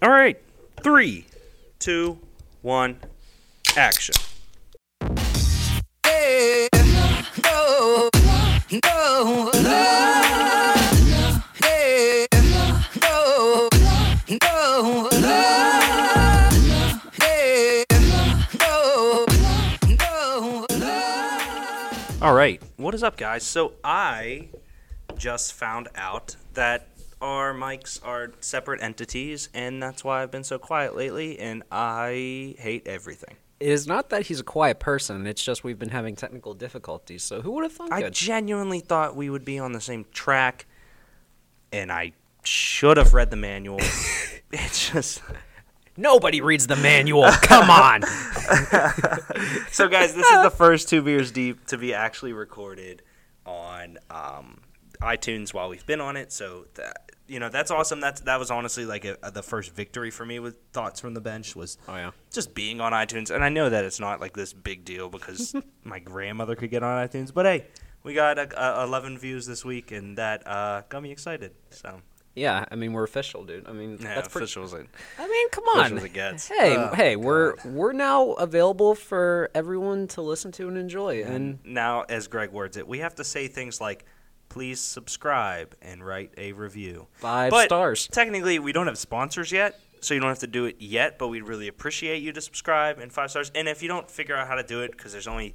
All right. Three, two, one, action. All right. What is up, guys? So I just found out that our mics are separate entities, and that's why I've been so quiet lately, and I hate everything. It is not that he's a quiet person. It's just we've been having technical difficulties. So who would have thought? I genuinely thought we would be on the same track, and I should have read the manual. it's just. Nobody reads the manual. Come on. So, guys, this is the first Two Beers Deep to be actually recorded on um, iTunes while we've been on it. So, that, you know, that's awesome. That's, that was honestly like a, the first victory for me with Thoughts from the Bench was Oh yeah. just being on iTunes. And I know that it's not like this big deal because my grandmother could get on iTunes. But hey, we got uh, uh, 11 views this week, and that uh, got me excited. So, Yeah. I mean, we're official, dude. I mean, yeah, that's pretty. officials. it. I mean, come on. as it gets. Hey, Oh, hey, we're we're now available for everyone to listen to and enjoy. And now, as Greg words it, we have to say things like, please subscribe and write a review. five But stars. Technically, we don't have sponsors yet, so you don't have to do it yet, but we'd really appreciate you to subscribe and five stars. And if you don't figure out how to do it, because there's only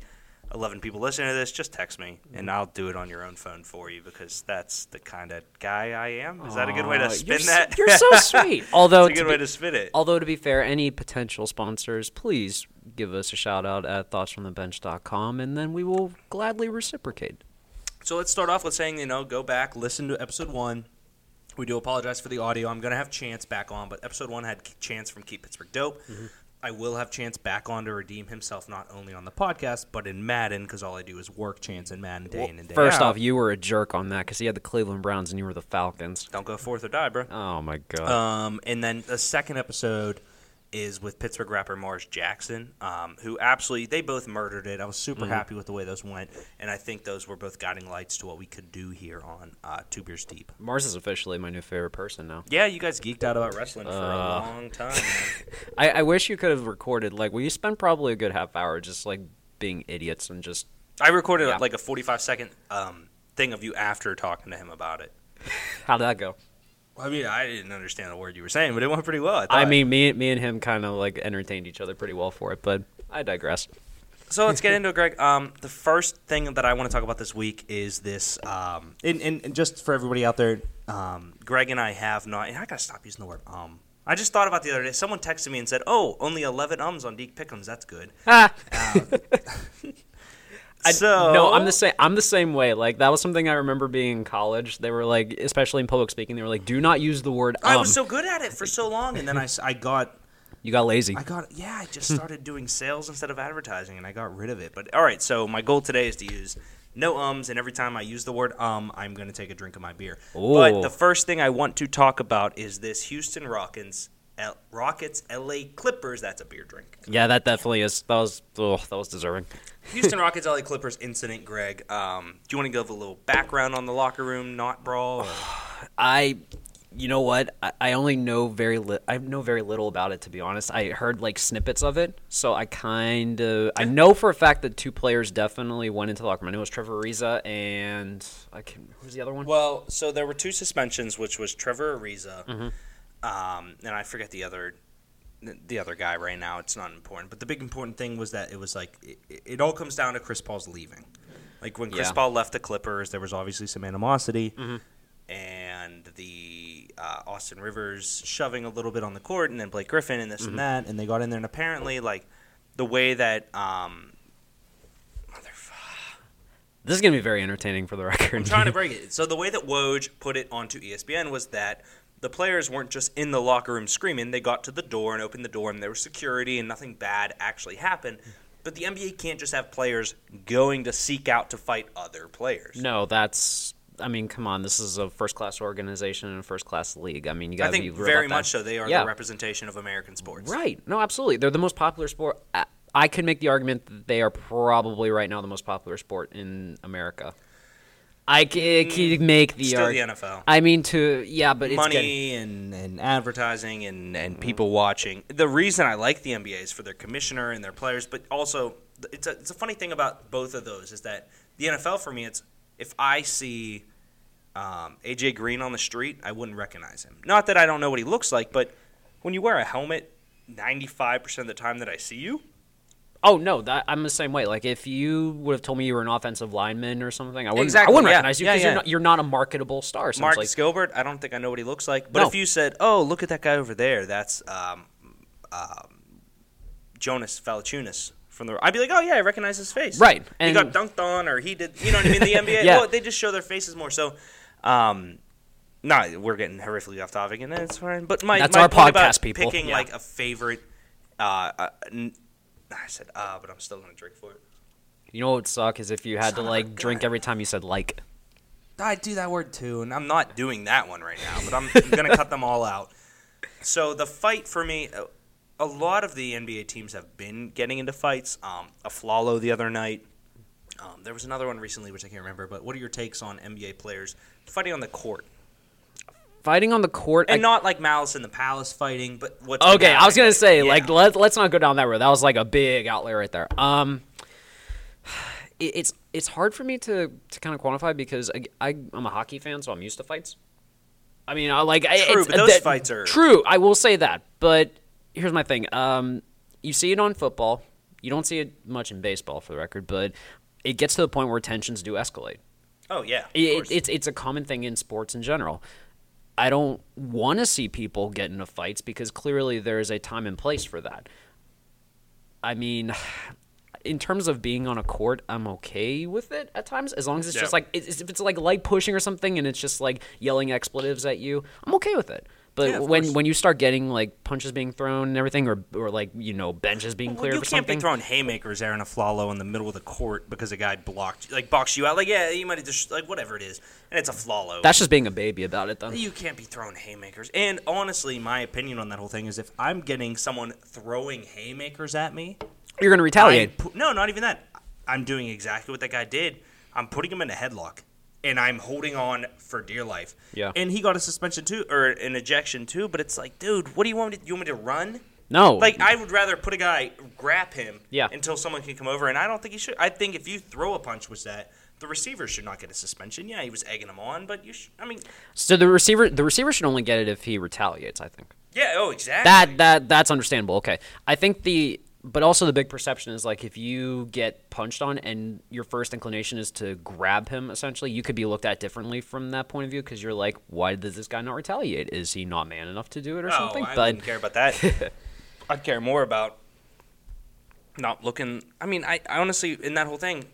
11 people listening to this, just text me, and I'll do it on your own phone for you, because that's the kind of guy I am. Is that a good way to spin you're, that? You're so sweet. Although It's a to good way be- to spin it. Although to be fair, any potential sponsors, please give us a shout out at thoughtsfromthebench.com and then we will gladly reciprocate. So let's start off with saying, you know, go back, listen to episode one. We do apologize for the audio. I'm going to have Chance back on, but episode one had Chance from Keep Pittsburgh Dope. Mm-hmm. I will have Chance back on to redeem himself not only on the podcast, but in Madden, because all I do is work Chance in Madden day in and day First out. off, you were a jerk on that because he had the Cleveland Browns and you were the Falcons. don't go fourth or die, bro. Oh my god. Um, and then the second episode is with Pittsburgh rapper Mars Jackson, um, who absolutely they both murdered it. I was super Mm-hmm. happy with the way those went, and I think those were both guiding lights to what we could do here on uh, Two Beers Deep. Mars is officially my new favorite person now. Yeah, you guys geeked out about wrestling for a Uh. long time. I, I wish you could have recorded like well you spent probably a good half hour just like being idiots and just I recorded Yeah. like a 45 second um, thing of you after talking to him about it. how'd that go? I mean, I didn't understand a word you were saying, but it went pretty well. I, I mean me me and him kind of like entertained each other pretty well for it, but I digress. So let's get into it, Greg. Um, the first thing that I want to talk about this week is this. Um, and, and, and just for everybody out there, um, Greg and I have not. And I gotta stop using the word um. I just thought about the other day. Someone texted me and said, "Oh, only 11 ums on Deke Pickums. That's good." Ah. so No, I'm the same. I'm the same way. Like that was something I remember being in college. They were like, especially in public speaking, they were like, "Do not use the word." Um. I was so good at it for so long, and then I, I got you got lazy. I got yeah. I just started doing sales instead of advertising, and I got rid of it. But all right, so my goal today is to use no ums, and every time I use the word um, I'm going to take a drink of my beer. But the first thing I want to talk about is this Houston Rockets, L- Rockets, L.A. Clippers. That's a beer drink. yeah, that definitely is. That was oh, that was deserving. Houston Rockets, L.A. Clippers incident. Greg, um, do you want to give a little background on the locker room not brawl? or- I, you know what? I, I only know very li- I know very little about it to be honest. I heard like snippets of it, so I kind of I know for a fact that two players definitely went into the locker room. I it was Trevor Ariza and I can who's the other one? Well, so there were two suspensions, which was Trevor Ariza, Mm-hmm. Um, and I forget the other the other guy right now. It's not important, but the big important thing was that it was like it, it all comes down to Chris Paul's leaving. Like when Chris Yeah. Mm-hmm. Paul left the Clippers, there was obviously some animosity, and the uh, Austin Rivers shoving a little bit on the court, and then Blake Griffin and this Mm-hmm. and that, and they got in there, and apparently like the way that um, This is gonna be very entertaining for the record. I'm trying to break it. So the way that Woj put it onto ESPN was that the players weren't just in the locker room screaming. They got to the door and opened the door, and there was security, and nothing bad actually happened. But the NBA can't just have players going to seek out to fight other players. no, that's. I mean, come on. This is a first class organization and a first class league. I mean, you got I to think be real very about that. much so. They are Yeah. the representation of American sports. Right. No, absolutely. They're the most popular sport. I- I could make the argument that they are probably right now the most popular sport in America. I c- c- make the Still the NFL. I mean, to yeah, but money and, and advertising and, and people watching. The reason I like the NBA is for their commissioner and their players, but also it's a, it's a funny thing about both of those is that the NFL for me, it's if I see um, AJ Green on the street, I wouldn't recognize him. Not that I don't know what he looks like, but when you wear a helmet, ninety five percent of the time that I see you, Oh no, that, I'm the same way. Like if you would have told me you were an offensive lineman or something, I wouldn't. Exactly, I wouldn't yeah. recognize you because yeah. you're not you're not a marketable star. So Mark like, Gilbert, I don't think I know what he looks like. But No. if you said, "Oh, look at that guy over there," that's um, um, Jonas Valanciunas from the. I'd be like, "Oh yeah, I recognize his face." Right, he and- got dunked on, or he did. You know what I mean? The NBA. Yeah. Well, they just show their faces more. So, um, no, we're getting horrifically off topic, and it's fine. But my That's my our point about podcast, people. Picking Yeah. like a favorite. Uh, uh, I said ah, but I'm still gonna drink for it. you know what would suck is if you had to Son of a like drink gun. every time you said like. I do that word too, and I'm not doing that one right now, but I'm going to cut them all out. So the fight for me, a lot of the NBA teams have been getting into fights. Um, Afflalo the other night. Um, there was another one recently, which I can't remember. But what are your takes on NBA players fighting on the court, Fighting on the court, and I- not like Malice in the Palace fighting, but what's Okay, I was gonna say Yeah. like let let's not go down that road. That was like a big outlier right there. Um, it, it's it's hard for me to to kind of quantify because I, I am a hockey fan, so I'm used to fights. I mean, I like I- True, it's- but those that- fights are- true. I will say that, but here's my thing. Um, you see it on football. You don't see it much in baseball, for the record, but it gets to the point where tensions do escalate. oh yeah, It, it's it's a common thing in sports in general. I don't want to see people get into fights because clearly there is a time and place for that. I mean, in terms of being on a court, I'm okay with it at times as long as it's just like if it's like light pushing or something and it's just like yelling expletives at you, I'm okay with it. But Yeah, when course. when you start getting like punches being thrown and everything, or or like you know benches being Well, cleared you can't something, be throwing haymakers there in Afflalo in the middle of the court because a guy blocked, like boxed you out. Like yeah, you might have just like whatever it is, and it's Afflalo. that's just being a baby about it. though. You can't be throwing haymakers. And honestly, my opinion on that whole thing is if I'm getting someone throwing haymakers at me, you're gonna retaliate. Pu- no, not even that. I'm doing exactly what that guy did. I'm putting him in a headlock, and I'm holding on for dear life. Yeah. And he got a suspension too, or an ejection too. But it's like, dude, what do you want me to? You want me to run? no, Like I would rather put a guy grab him Yeah. until someone can come over, and I don't think he should. I think if you throw a punch with that, the receiver should not get a suspension. Yeah, he was egging him on, but you should. I mean, So the receiver, the receiver should only get it if he retaliates. I think yeah, oh, exactly. that that that's understandable. Okay, I think the but also the big perception is like if you get punched on and your first inclination is to grab him, essentially, you could be looked at differently from that point of view because you're like, why does this guy not retaliate? Is he not man enough to do it or oh, something? I but wouldn't care about that. I'd care more about not looking. I mean, I, I honestly, in that whole thing,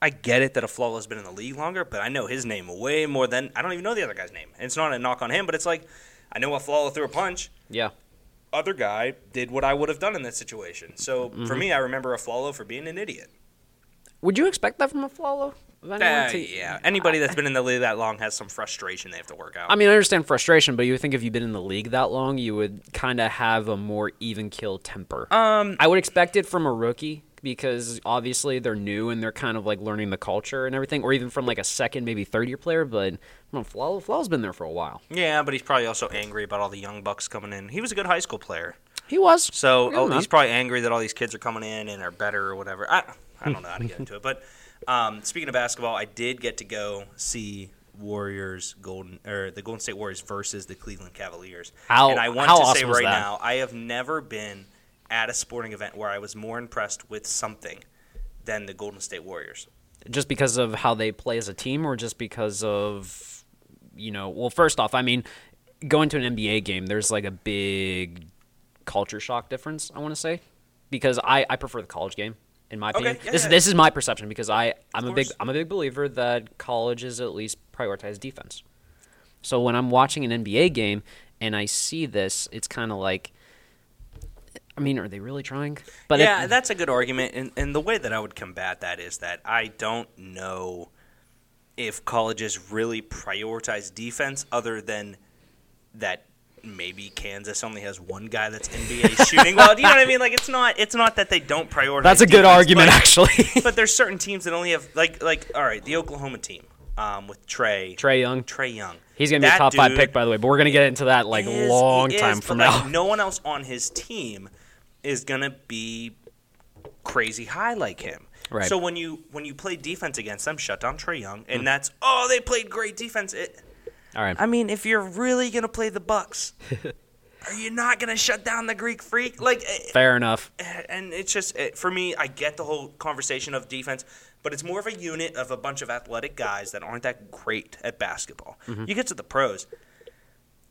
I get it that Afflalo has been in the league longer, but I know his name way more than I don't even know the other guy's name. And it's not a knock on him, but it's like I know Afflalo threw a punch. yeah, other guy did what I would have done in that situation. So for Mm-hmm. me, I remember Afflalo for being an idiot. would you expect that from Afflalo? Of anyone Uh, to- yeah, anybody that's been in the league that long has some frustration they have to work out. I mean, I understand frustration, but you would think if you've been in the league that long, you would kind of have a more even kill temper. um, I would expect it from a rookie because obviously they're new and they're kind of like learning the culture and everything, or even from like a second, maybe third year player. But well, Flau, Flau's been there for a while. yeah, but he's probably also angry about all the young bucks coming in. He was a good high school player, He was. so oh, he's probably angry that all these kids are coming in and are better or whatever. I I don't know how to get into it, but um, speaking of basketball, I did get to go see. Warriors, Golden or the Golden State Warriors versus the Cleveland Cavaliers. How- and I want how to say awesome was right that? now, I have never been at a sporting event where I was more impressed with something than the Golden State Warriors. just because of how they play as a team, or just because of you know? Well, first off, I mean, going to an NBA game, there's like a big culture shock difference. I want to say because I I prefer the college game. In my opinion, yeah, this yeah. this is my perception because I I'm a big. I'm a big believer that colleges at least prioritize defense. So when I'm watching an NBA game and I see this, it's kind of like, I mean, are they really trying? But yeah, it, that's a good argument, and, and the way that I would combat that is that I don't know if colleges really prioritize defense other than that maybe Kansas only has one guy that's NBA shooting well. Do you know what I mean? Like it's not it's not that they don't prioritize. that's a good argument, but- actually. but there's certain teams that only have like like all right, the Oklahoma team. um, with Trae. Trae Young. Trae Young. He's gonna be a top five pick, by the way. But we're gonna get into that like is- long he time is, from now. no one else on his team is gonna be crazy high like him. Right. So when you when you play defense against them, shut down Trae Young, and that's oh they played great defense. It, All right. I mean, if you're really gonna play the Bucks, are you not gonna shut down the Greek Freak? Like, Fair enough. and it's just eh, for me. I get the whole conversation of defense, but it's more of a unit of a bunch of athletic guys that aren't that great at basketball. Mm-hmm. You get to the pros.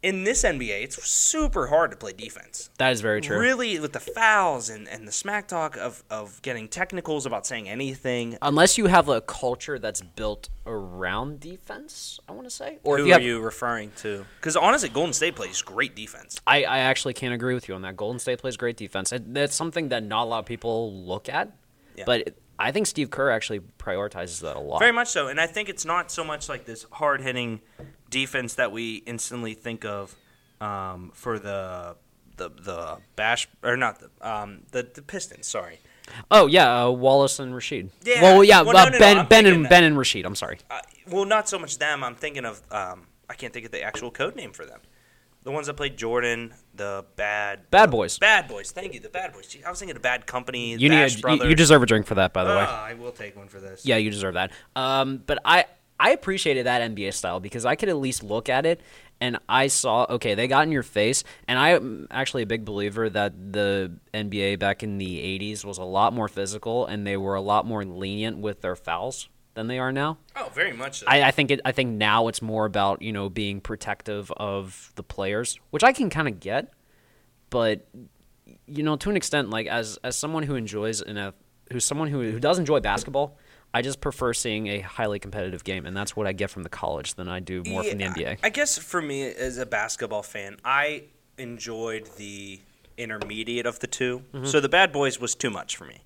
In this NBA, it's super hard to play defense. That is very true. Really, with the fouls and, and the smack talk of, of getting technicals about saying anything. Unless you have a culture that's built around defense, I want to say, or Who you are have, you referring to? Because honestly, Golden State plays great defense. I, I actually can't agree with you on that. Golden State plays great defense. It, that's something that not a lot of people look at, Yeah. but it, I think Steve Kerr actually prioritizes that a lot. Very much so, and I think it's not so much like this hard hitting defense that we instantly think of um, for the the the bash or not the um, the the Pistons. Sorry, Oh yeah, uh, Wallace and Rasheed. Yeah, Well, yeah, well, uh, no, no, no, Ben, I'm Ben, and that- Ben and Rasheed. I'm sorry. uh, well, not so much them. I'm thinking of um, I can't think of the actual code name for them. The ones that played Jordan, the bad Bad Boys. Bad Boys. Thank you, the Bad Boys. Gee, I was thinking of Bad Company. You need you, you deserve a drink for that, by the way. Ah, I will take one for this. Yeah, you deserve that. Um, but I I appreciated that NBA style because I could at least look at it and I saw okay they got in your face and I'm actually a big believer that the NBA back in the 80s was a lot more physical and they were a lot more lenient with their fouls than they are now. Oh, very much so. I, I think it. I think now it's more about you know being protective of the players, which I can kind of get, but you know to an extent, like as as someone who enjoys in a who's someone who who does enjoy basketball, I just prefer seeing a highly competitive game, and that's what I get from the college than I do more from the NBA. I guess for me as a basketball fan, I enjoyed the intermediate of the 2 Mm-hmm. So the Bad Boys was too much for me.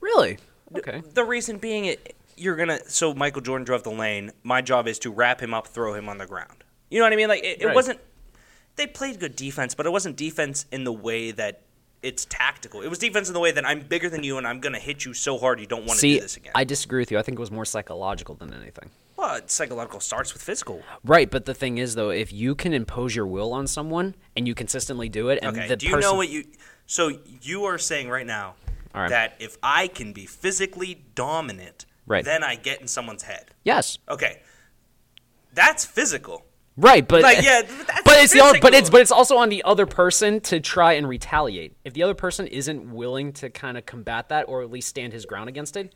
really? Okay. The reason being, it you're gonna. So Michael Jordan drove the lane. My job is to wrap him up, throw him on the ground. You know what I mean? Like it, it Right. wasn't. They played good defense, but it wasn't defense in the way that it's tactical. It was defense in the way that I'm bigger than you and I'm gonna hit you so hard you don't want to See, do this again. I disagree with you. I think it was more psychological than anything. well, it's psychological starts with physical. Right, but the thing is, though, if you can impose your will on someone and you consistently do it, and Okay. the Do you person, know what you? So you are saying right now right. that if I can be physically dominant, Right. then I get in someone's head. Yes, Okay. That's physical. Right, but Like, yeah, that's but it's the other, but it's but it's also on the other person to try and retaliate. If the other person isn't willing to kind of combat that or at least stand his ground against it,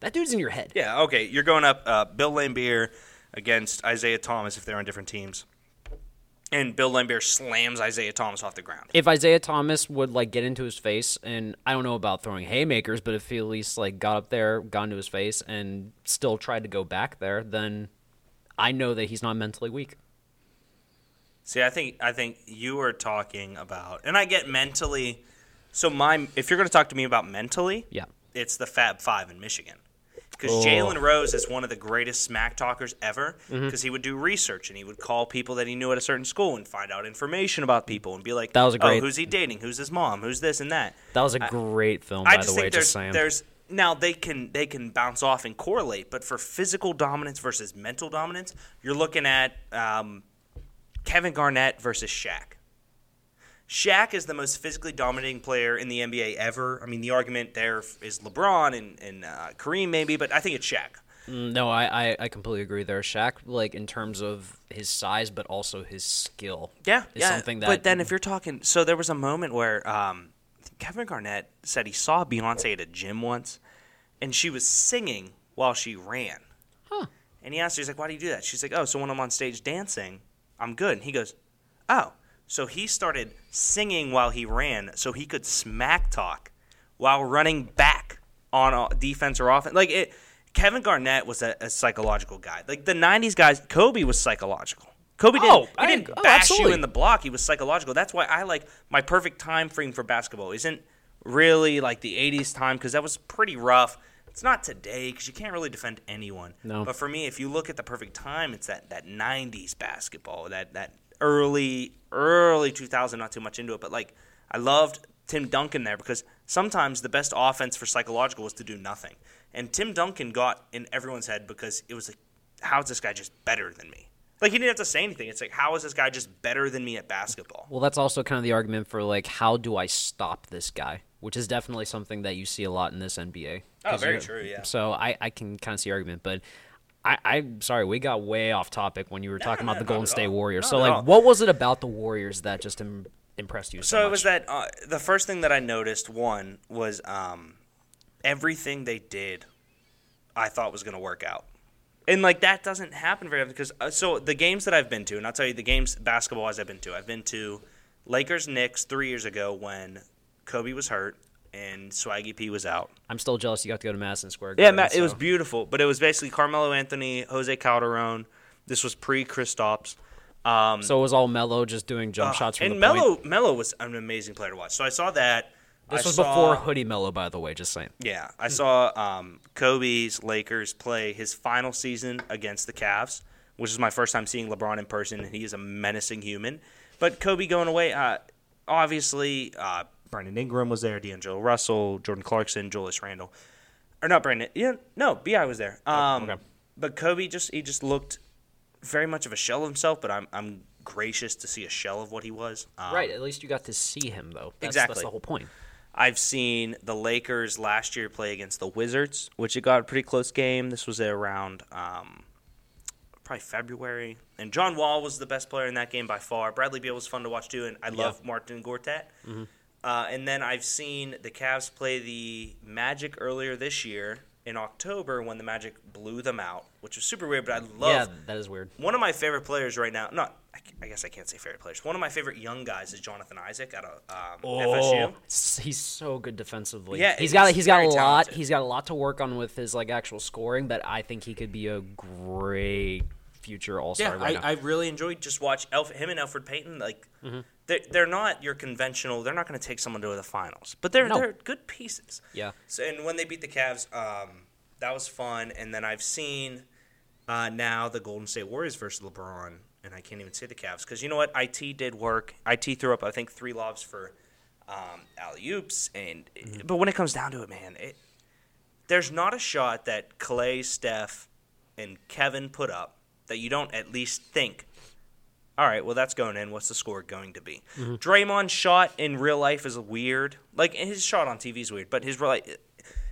that dude's in your head. Yeah. Okay. You're going up uh, Bill Laimbeer against Isiah Thomas if they're on different teams, and Bill Laimbeer slams Isiah Thomas off the ground. If Isiah Thomas would like get into his face, and I don't know about throwing haymakers, but if he at least like got up there, got into his face, and still tried to go back there, then I know that he's not mentally weak. See, I think I think you are talking about, and I get mentally. So my, if you're going to talk to me about mentally, Yeah. it's the Fab Five in Michigan. Because Oh. Jalen Rose is one of the greatest smack talkers ever. Mm-hmm. Because he would do research and he would call people that he knew at a certain school and find out information about people and be like, That was a "Oh, great- who's he dating? Who's his mom? Who's this and that?" That was a I- great film, I by just the way. think Just there's saying. there's now they can they can bounce off and correlate, but for physical dominance versus mental dominance, you're looking at um, Kevin Garnett versus Shaq. Shaq is the most physically dominating player in the NBA ever. I mean, the argument there is LeBron and, and uh, Kareem maybe, but I think it's Shaq. Mm, No, I, I, I completely agree there. Shaq, like in terms of his size, but also his skill. Yeah, yeah. something that. but then if you're talking, so there was a moment where um, Kevin Garnett said he saw Beyonce at a gym once, and she was singing while she ran. Huh. And he asked her, he's like, "Why do you do that?" She's like, "Oh, so when I'm on stage dancing, I'm good." And he goes, "Oh." So he started singing while he ran, so he could smack talk while running back on defense or offense. Like it, Kevin Garnett was a, a psychological guy. Like the '90s guys, Kobe was psychological. Kobe didn't, Oh, he I- didn't oh, bash you in the block. He was psychological. That's why I like my perfect time frame for basketball isn't really like the '80s time because that was pretty rough. It's not today because you can't really defend anyone. No. But for me, if you look at the perfect time, it's that that '90s basketball, that that early early 2000. Not too much into it, but like I loved Tim Duncan there because sometimes the best offense for psychological was to do nothing, and Tim Duncan got in everyone's head because it was like, how is this guy just better than me? Like he didn't have to say anything. It's like how is this guy just better than me at basketball? Well, that's also kind of the argument for like how do I stop this guy, which is definitely something that you see a lot in this NBA. Oh, very true, yeah. So I, I can kind of see argument, but I, I'm sorry we got way off topic when you were talking no, about the Golden State all. Warriors. Not so like, all. what was it about the Warriors that just Im- impressed you so, much? So it was that uh, the first thing that I noticed one was um, everything they did, I thought was going to work out, and like that doesn't happen very often because uh, so the games that I've been to, and I'll tell you the games basketball wise I've been to, I've been to Lakers Knicks three years ago when Kobe was hurt and Swaggy P was out. I'm still jealous you got to go to Madison Square Yeah, Garden. Matt, it was beautiful, but it was basically Carmelo Anthony, Jose Calderon. This was pre Kristaps. Um, So it was all Melo just doing jump uh, shots from and the point. Melo, Melo was an amazing player to watch. So I saw that. This I was saw- before Hoodie Melo, by the way. Just saying. Yeah, I saw um, Kobe's Lakers play his final season against the Cavs, which is my first time seeing LeBron in person, and he is a menacing human. But Kobe going away, uh, obviously, uh, Brandon Ingram was there, D'Angelo Russell, Jordan Clarkson, Julius Randle, or not Brandon? Yeah, no, Bi was there. Um, okay. But Kobe just he just looked very much of a shell of himself. But I'm I'm gracious to see a shell of what he was. Um, right. At least you got to see him though. That's, Exactly. That's the whole point. I've seen the Lakers last year play against the Wizards, which it got a pretty close game. This was around um, probably February, and John Wall was the best player in that game by far. Bradley Beal was fun to watch too, and I love Marcin Gortat. Uh, and then I've seen the Cavs play the Magic earlier this year in October when the Magic blew them out, which was super weird. But I love yeah, that is weird. one of my favorite players right now. Not, I guess I can't say favorite players. One of my favorite young guys is Jonathan Isaac out of um, FSU. s- he's so good defensively. Yeah, he's got he's he's got a lot. talented. He's got a lot to work on with his like actual scoring. But I think he could be a great future All Star. Yeah, right I. I really enjoyed just watch Elf, him and Elfrid Payton. Like Mm-hmm. They're, they're not your conventional. They're not going to take someone to the finals, but they're No. they're good pieces. yeah. So and when they beat the Cavs, um, that was fun. And then I've seen uh, now the Golden State Warriors versus LeBron, and I can't even say the Cavs because you know what? It did work. It threw up I think three lobs for um, alley oops, and but when it comes down to it, man, it there's not a shot that Clay, Steph, and Kevin put up that you don't at least think. All right, well that's going in. What's the score going to be? Draymond's shot in real life is weird. Like his shot on TV is weird, but his real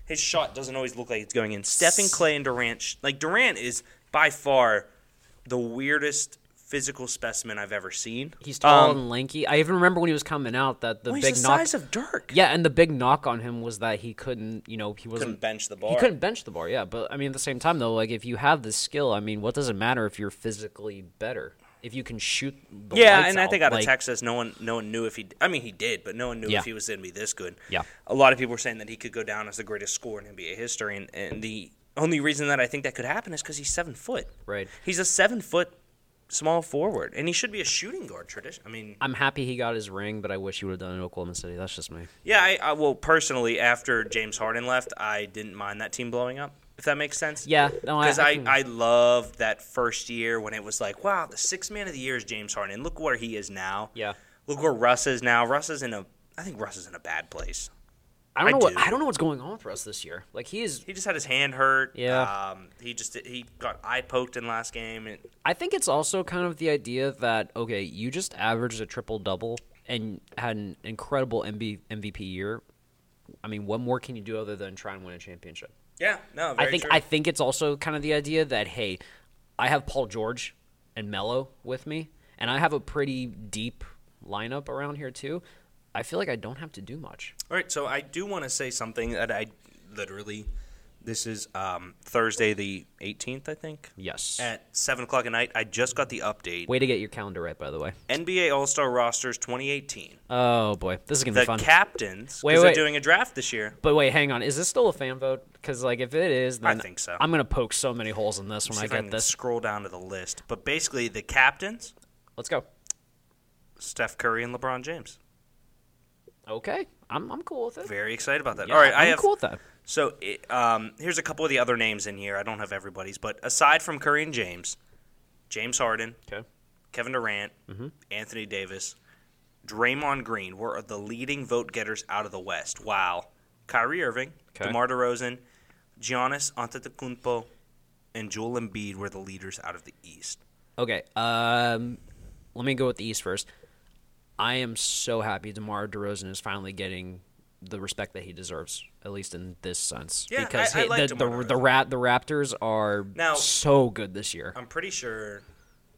his shot doesn't always look like it's going in. Stephen Clay and Durant, sh- like Durant is by far the weirdest physical specimen I've ever seen. He's tall Um, and lanky. I even remember when he was coming out that the well, big the knock. size of Dirk. yeah, and the big knock on him was that he couldn't. You know, he wasn't. couldn't bench the bar. He couldn't bench the bar. Yeah, but I mean, at the same time though, like if you have the skill, I mean, what does it matter if you're physically better? If you can shoot. The Yeah, and I think out of like, Texas, no one, no one knew if he. I mean, he did, but no one knew Yeah. if he was going to be this good. Yeah. a lot of people were saying that he could go down as the greatest scorer in NBA history, and, and the only reason that I think that could happen is because he's seven foot. Right. He's a seven foot small forward, and he should be a shooting guard. Tradition. I mean, I'm happy he got his ring, but I wish he would have done it in Oklahoma City. That's just me. yeah. I, I well, personally, after James Harden left, I didn't mind that team blowing up. If that makes sense. Yeah, no, I, Because I, I, can- I, loved that first year when it was like, wow, the sixth man of the year is James Harden. Look where he is now. yeah. Look where Russ is now. Russ is in a. I think Russ is in a bad place. I don't I know what. I don't know what's going on with us this year. Like he is. He just had his hand hurt. Yeah. Um, he just he got eye poked in last game. And I think it's also kind of the idea that okay, you just averaged a triple double and had an incredible MB, MVP year. I mean, what more can you do other than try and win a championship? Yeah, no, I think true. I think it's also kind of the idea that hey, I have Paul George and Melo with me, and I have a pretty deep lineup around here too. I feel like I don't have to do much. All right, so I do want to say something that I literally. This is um, Thursday the 18th, I think. Yes. At seven o'clock at night, I just got the update. Way to get your calendar right, by the way. NBA All Star rosters 2018. Oh boy, this is gonna be fun. The captains, Wait, because they're wait. doing a draft this year. But wait, hang on. Is this still a fan vote? Because like, if it is, then I think so. I'm gonna poke so many holes in this when I I get can this. scroll down to the list. But basically, the captains: Let's go. Steph Curry and LeBron James. Okay, I'm I'm cool with it. Very excited about that. Yeah, All right, I'm I have cool with that. So it, um, here's a couple of the other names in here. I don't have everybody's, but aside from Curry and James, James Harden, Okay. Kevin Durant, Mm-hmm. Anthony Davis, Draymond Green were the leading vote getters out of the West. Wow. Kyrie Irving, Okay. DeMar DeRozan, Giannis Antetokounmpo, and Joel Embiid were the leaders out of the East. Okay. Um, let me go with the East first. I am so happy DeMar DeRozan is finally getting the respect that he deserves, at least in this sense. Yeah, because I- I he- the, the the DeRozan. rat the Raptors are Now- so good this year. I'm pretty sure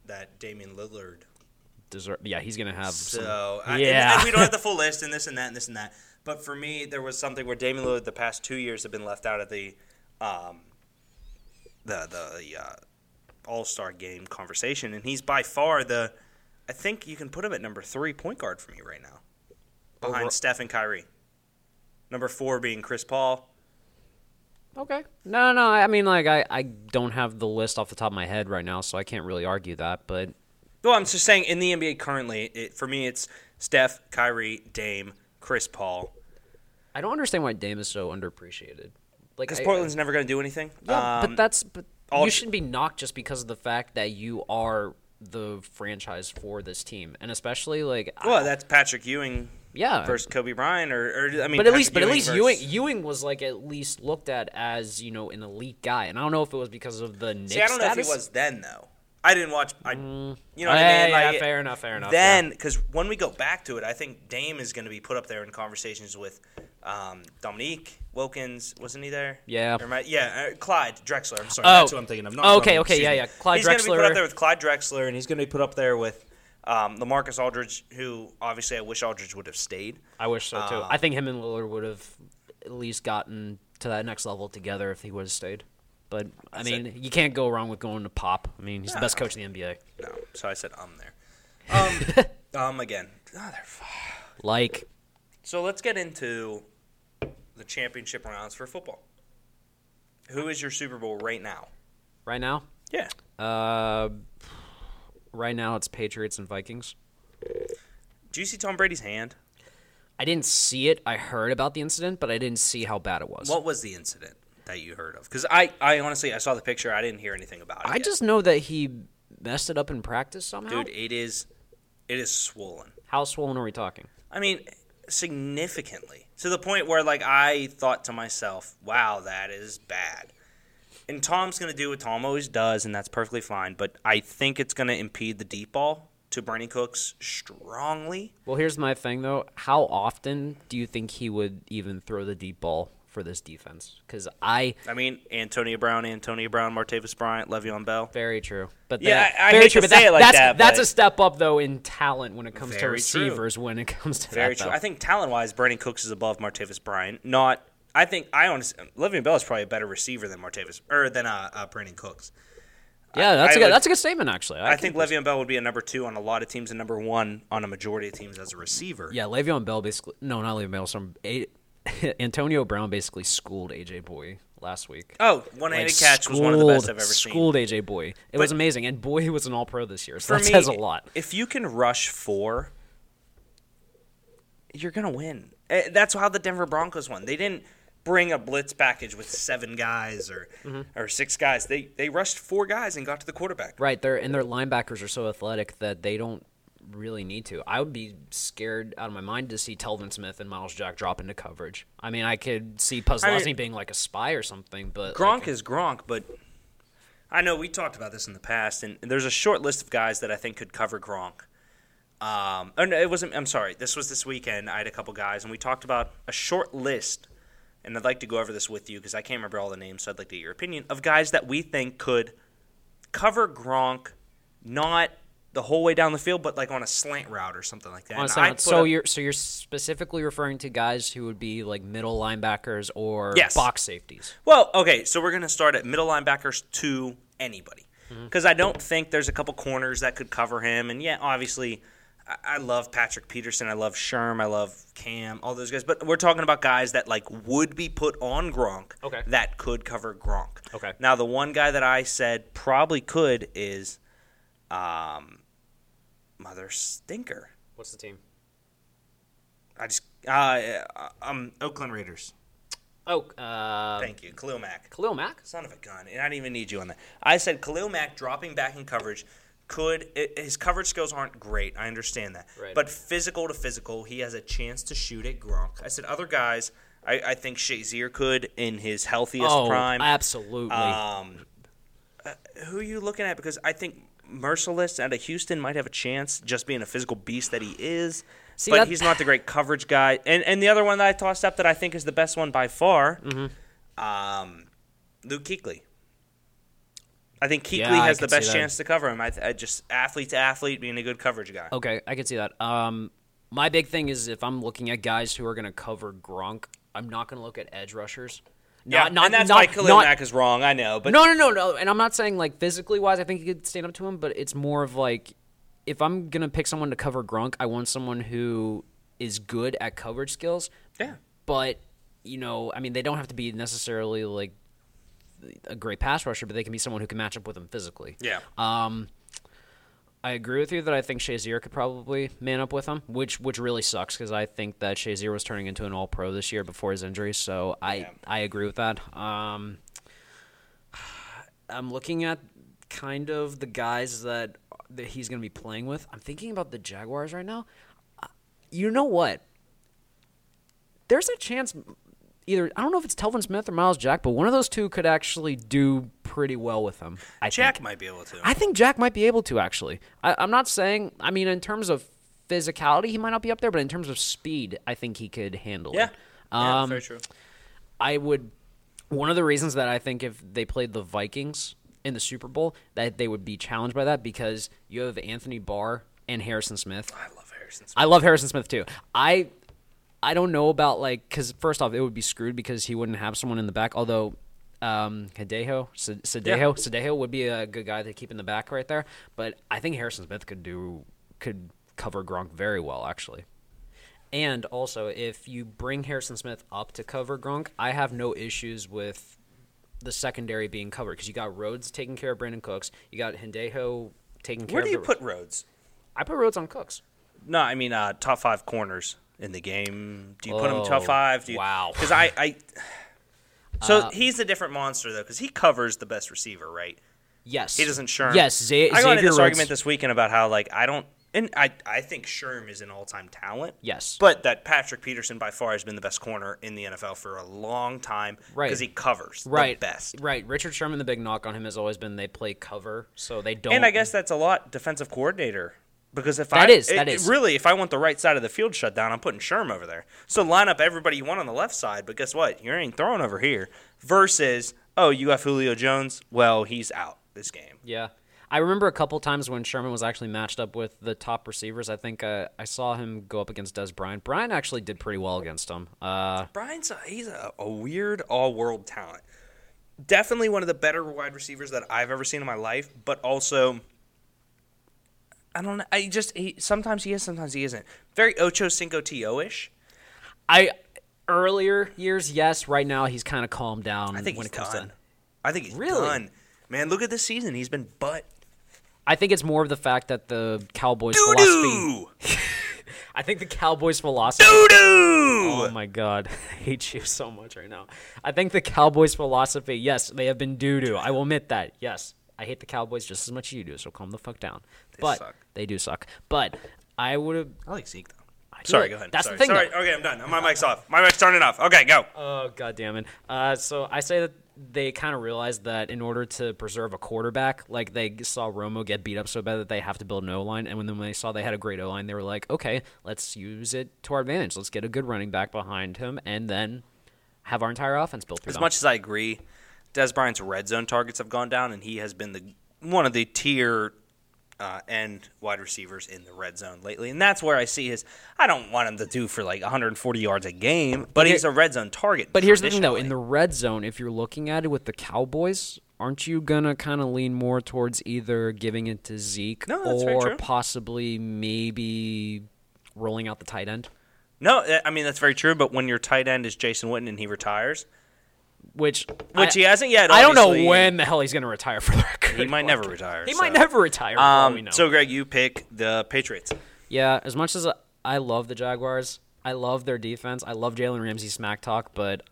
that Damian Lillard. Deserve, yeah, he's gonna have. some- So I, yeah, we don't have the full list and this and that and this and that. But for me, there was something where Damian Lillard the past two years have been left out of the, um, the the uh, All Star game conversation, and he's by far the. I think you can put him at number three point guard for me right now, behind Over- Steph and Kyrie. Number four being Chris Paul. Okay. No, no. I mean, like, I, I don't have the list off the top of my head right now, so I can't really argue that. But Well, I'm just saying in the NBA currently, it, for me, it's Steph, Kyrie, Dame, Chris Paul. I don't understand why Dame is so underappreciated. Like, Because I- Portland's never going to do anything. Yeah, Um, but that's but you shouldn't be knocked just because of the fact that you are the franchise for this team, and especially like well, that's Patrick Ewing yeah. versus Kobe Bryant, or, or I mean, but at least, but Patrick at least versus- Ewing, Ewing was like at least looked at as you know an elite guy, and I don't know if it was because of the Knicks See, I don't know status. if he was then though. I didn't watch. I, you know what Oh, I yeah, mean? yeah, Like, fair enough, fair enough. Then, because when we go back to it, I think Dame is going to be put up there in conversations with um, Dominique Wilkins. Wasn't he there? Yeah. I- yeah. Uh, Clyde Drexler. I'm sorry. Oh. that's what I'm thinking of. Not okay, Dominique, okay, yeah, me. yeah. Clyde Drexler. he's going to be put up there with Clyde Drexler, and he's going to be put up there with um, LaMarcus Aldridge, who obviously I wish Aldridge would have stayed. I wish so too. Um, I think him and Lillard would have at least gotten to that next level together if he would have stayed. But I That's mean, you can't go wrong with going to Pop. I mean, he's the best coach in the NBA. No, so I said um there. Um, um again. Oh, Like, So let's get into the championship rounds for football. Who is your Super Bowl right now? right now, Yeah. uh, right now it's Patriots and Vikings. Do you see Tom Brady's hand? I didn't see it. I heard about the incident, but I didn't see how bad it was. What was the incident that you heard of? Because I, I honestly, I saw the picture. I didn't hear anything about it. I yet. just know that he messed it up in practice somehow. dude, it is, it is swollen. How swollen are we talking? I mean, significantly to the point where like I thought to myself, "Wow, that is bad." And Tom's going to do what Tom always does, and that's perfectly fine. But I think it's going to impede the deep ball to Brandin Cooks strongly. Well, here's my thing though. How often do you think he would even throw the deep ball for this defense? Because I I mean, Antonio Brown, Antonio Brown, Martavis Bryant, Le'Veon Bell. very true, but Yeah, that, I- I very true. but that- like that's that, that's a step up though in talent when it comes to Very true. receivers. When it comes to Very that, true. though. I think talent wise, Brandin Cooks is above Martavis Bryant. Not, I think I honestly, Le'Veon Bell is probably a better receiver than Martavis or than uh, uh Brandin Cooks. yeah, that's I a good, would- that's a good statement actually. I, can- think Le'Veon Bell would be a number two on a lot of teams and number one on a majority of teams as a receiver. Yeah, Le'Veon Bell basically no, not Le'Veon Bell. Some Antonio Brown basically schooled AJ Bouye last week. Oh, one-handed Like, catch was one of the best schooled- I've ever seen. Schooled AJ Bouye. It was amazing, and Bouye was an All Pro this year. So For that me, says a lot. If you can rush four, you're gonna win. Eh, That's how the Denver Broncos won. They didn't bring a blitz package with seven guys or Mm-hmm. or six guys. They they rushed four guys and got to the quarterback. Right, their and their linebackers are so athletic that they don't really need to. I would be scared out of my mind to see Telvin Smith and Myles Jack drop into coverage. I mean, I could see Posluszny being like a spy or something, but Gronk like, is Gronk, but I know we talked about this in the past, and there's a short list of guys that I think could cover Gronk. Um, oh no, it wasn't. I'm sorry. This was this weekend. I had a couple guys, and we talked about a short list, and I'd like to go over this with you because I can't remember all the names, so I'd like to get your opinion of guys that we think could cover Gronk, not the whole way down the field, but like on a slant route or something like that. on a And side I'd note, put so a- you're so you're specifically referring to guys who would be like middle linebackers or Yes. box safeties. Well, okay, so we're going to start at middle linebackers to anybody. Mm-hmm. Because I don't think there's a couple corners that could cover him. And yeah, obviously, I, love Patrick Peterson. I love Sherm. I love Cam, all those guys. But we're talking about guys that like would be put on Gronk Okay. that could cover Gronk. Okay. Now, the one guy that I said probably could is um, Mother Stinker. What's the team? I just, uh, um, Oakland Raiders. Oh, uh, Thank you. Khalil Mack. Khalil Mack. Son of a gun. And I didn't even need you on that. I said Khalil Mack dropping back in coverage could i his coverage skills aren't great. I understand that. Right. But physical to physical, he has a chance to shoot at Gronk. I said other guys, I, I think Shazier could in his healthiest Oh, prime. absolutely. Um, uh, who are you looking at? Because I think Mercilus out of Houston might have a chance, just being a physical beast that he is. See, but that- he's not the great coverage guy. And and the other one that I tossed up that I think is the best one by far, Mm-hmm. um, Luke Kuechly. I think Kuechly Yeah, has the best chance to cover him. I, I just athlete to athlete, being a good coverage guy. Okay, I can see that. Um, my big thing is if I'm looking at guys who are going to cover Gronk, I'm not going to look at edge rushers. yeah, Not, not, and that's not, why Khalil not- Mack is wrong. I know, but no, no, no, no. And I'm not saying like physically wise, I think he could stand up to him, but it's more of like if I'm gonna pick someone to cover Gronk, I want someone who is good at coverage skills. yeah, But you know, I mean, they don't have to be necessarily like a great pass rusher, but they can be someone who can match up with him physically. yeah. Um, I agree with you that I think Shazier could probably man up with him, which which really sucks because I think that Shazier was turning into an All Pro this year before his injury. So I Yeah. I agree with that. Um, I'm looking at kind of the guys that that he's going to be playing with. I'm thinking about the Jaguars right now. Uh, You know what? There's a chance either I don't know if it's Telvin Smith or Myles Jack, but one of those two could actually do pretty well with him. I Jack think. might be able to. I think Jack might be able to actually. I, I'm not saying. I mean, in terms of physicality, he might not be up there, but in terms of speed, I think he could handle yeah, it. yeah, Um, very true. I would. One of the reasons that I think if they played the Vikings in the Super Bowl, that they would be challenged by that because you have Anthony Barr and Harrison Smith. I love Harrison. Smith. I love Harrison Smith too. I I don't know about like because first off, it would be screwed because he wouldn't have someone in the back. Although um, Hideo, Sendejo, Yeah. Sendejo would be a good guy to keep in the back right there. But I think Harrison Smith could do could cover Gronk very well actually. And also, if you bring Harrison Smith up to cover Gronk, I have no issues with the secondary being covered because you got Rhodes taking care of Brandin Cooks, you got Sendejo taking care of. Where do you put Rhodes? I put Rhodes on Cooks. No, I mean uh, top five corners in the game. Do you put him Oh, top five? Do you, wow. Because I, I. So Uh, he's a different monster though, because he covers the best receiver, right? Yes. He doesn't Sherm. Yes, Za- I got into this Rhodes- argument this weekend about how like I don't, and I I think Sherm is an all time talent. Yes. But that Patrick Peterson by far has been the best corner in the NFL for a long time Right. because he covers right. the best. Right. Richard Sherman, the big knock on him has always been they play cover, so they don't. And I guess that's a lot defensive coordinator. Because if That I is, that it- is. really if I want the right side of the field shut down, I'm putting Sherm over there. So line up everybody you want on the left side, but guess what? You ain't throwing over here. Versus, oh, you got Julio Jones. Well, he's out this game. Yeah. I remember a couple times when Sherman was actually matched up with the top receivers. I think uh, I saw him go up against Dez Bryant. Bryant actually did pretty well against him. Uh, Brian's a, he's a, a weird all world talent. Definitely one of the better wide receivers that I've ever seen in my life, but also I don't know. I just he, sometimes he is, sometimes he isn't. Very Ocho Cinco Tio ish. I earlier years, yes. Right now, he's kind of calmed down I think when he's it comes done. to. I think he's Really? done. Man, look at this season. He's been butt I think it's more of the fact that the Cowboys' doo philosophy. I think the Cowboys' philosophy. doo doo. Oh my god, I hate you so much right now. I think the Cowboys' philosophy, yes, they have been doo doo. I will admit that. Yes, I hate the Cowboys just as much as you do, so calm the fuck down. But suck. they do suck. But I would have. I like Zeke though. Sorry, go ahead. That's Sorry. the thing. Sorry. though. Okay, I'm done. My mic's off. My mic's turning off. Okay, go. Oh god damn it. Uh, so I say that they kind of realized that in order to preserve a quarterback, like they saw Romo get beat up so bad that they have to build an O line, and when then when they saw they had a great O line, they were like, okay, let's use it to our advantage. Let's get a good running back behind him, and then have our entire offense built through As them. much as I agree, Dez Bryant's red zone targets have gone down, and he has been the one of the tier uh, end wide receivers in the red zone lately, and that's where I see his. I don't want him to do for like 140 yards a game, but he's a red zone target. But here's the thing, though: in the red zone, if you're looking at it with the Cowboys, aren't you gonna kind of lean more towards either giving it to Zeke No, or possibly maybe rolling out the tight end? no, I mean that's very true. But when your tight end is Jason Witten and he retires, Which, which I, he hasn't yet, I don't know when the hell he's gonna retire for the record. he might Like, never retire. He so. might never retire. Um, know. so Greg, you pick the Patriots. yeah, as much as I love the Jaguars, I love their defense. I love Jalen Ramsey smack talk, but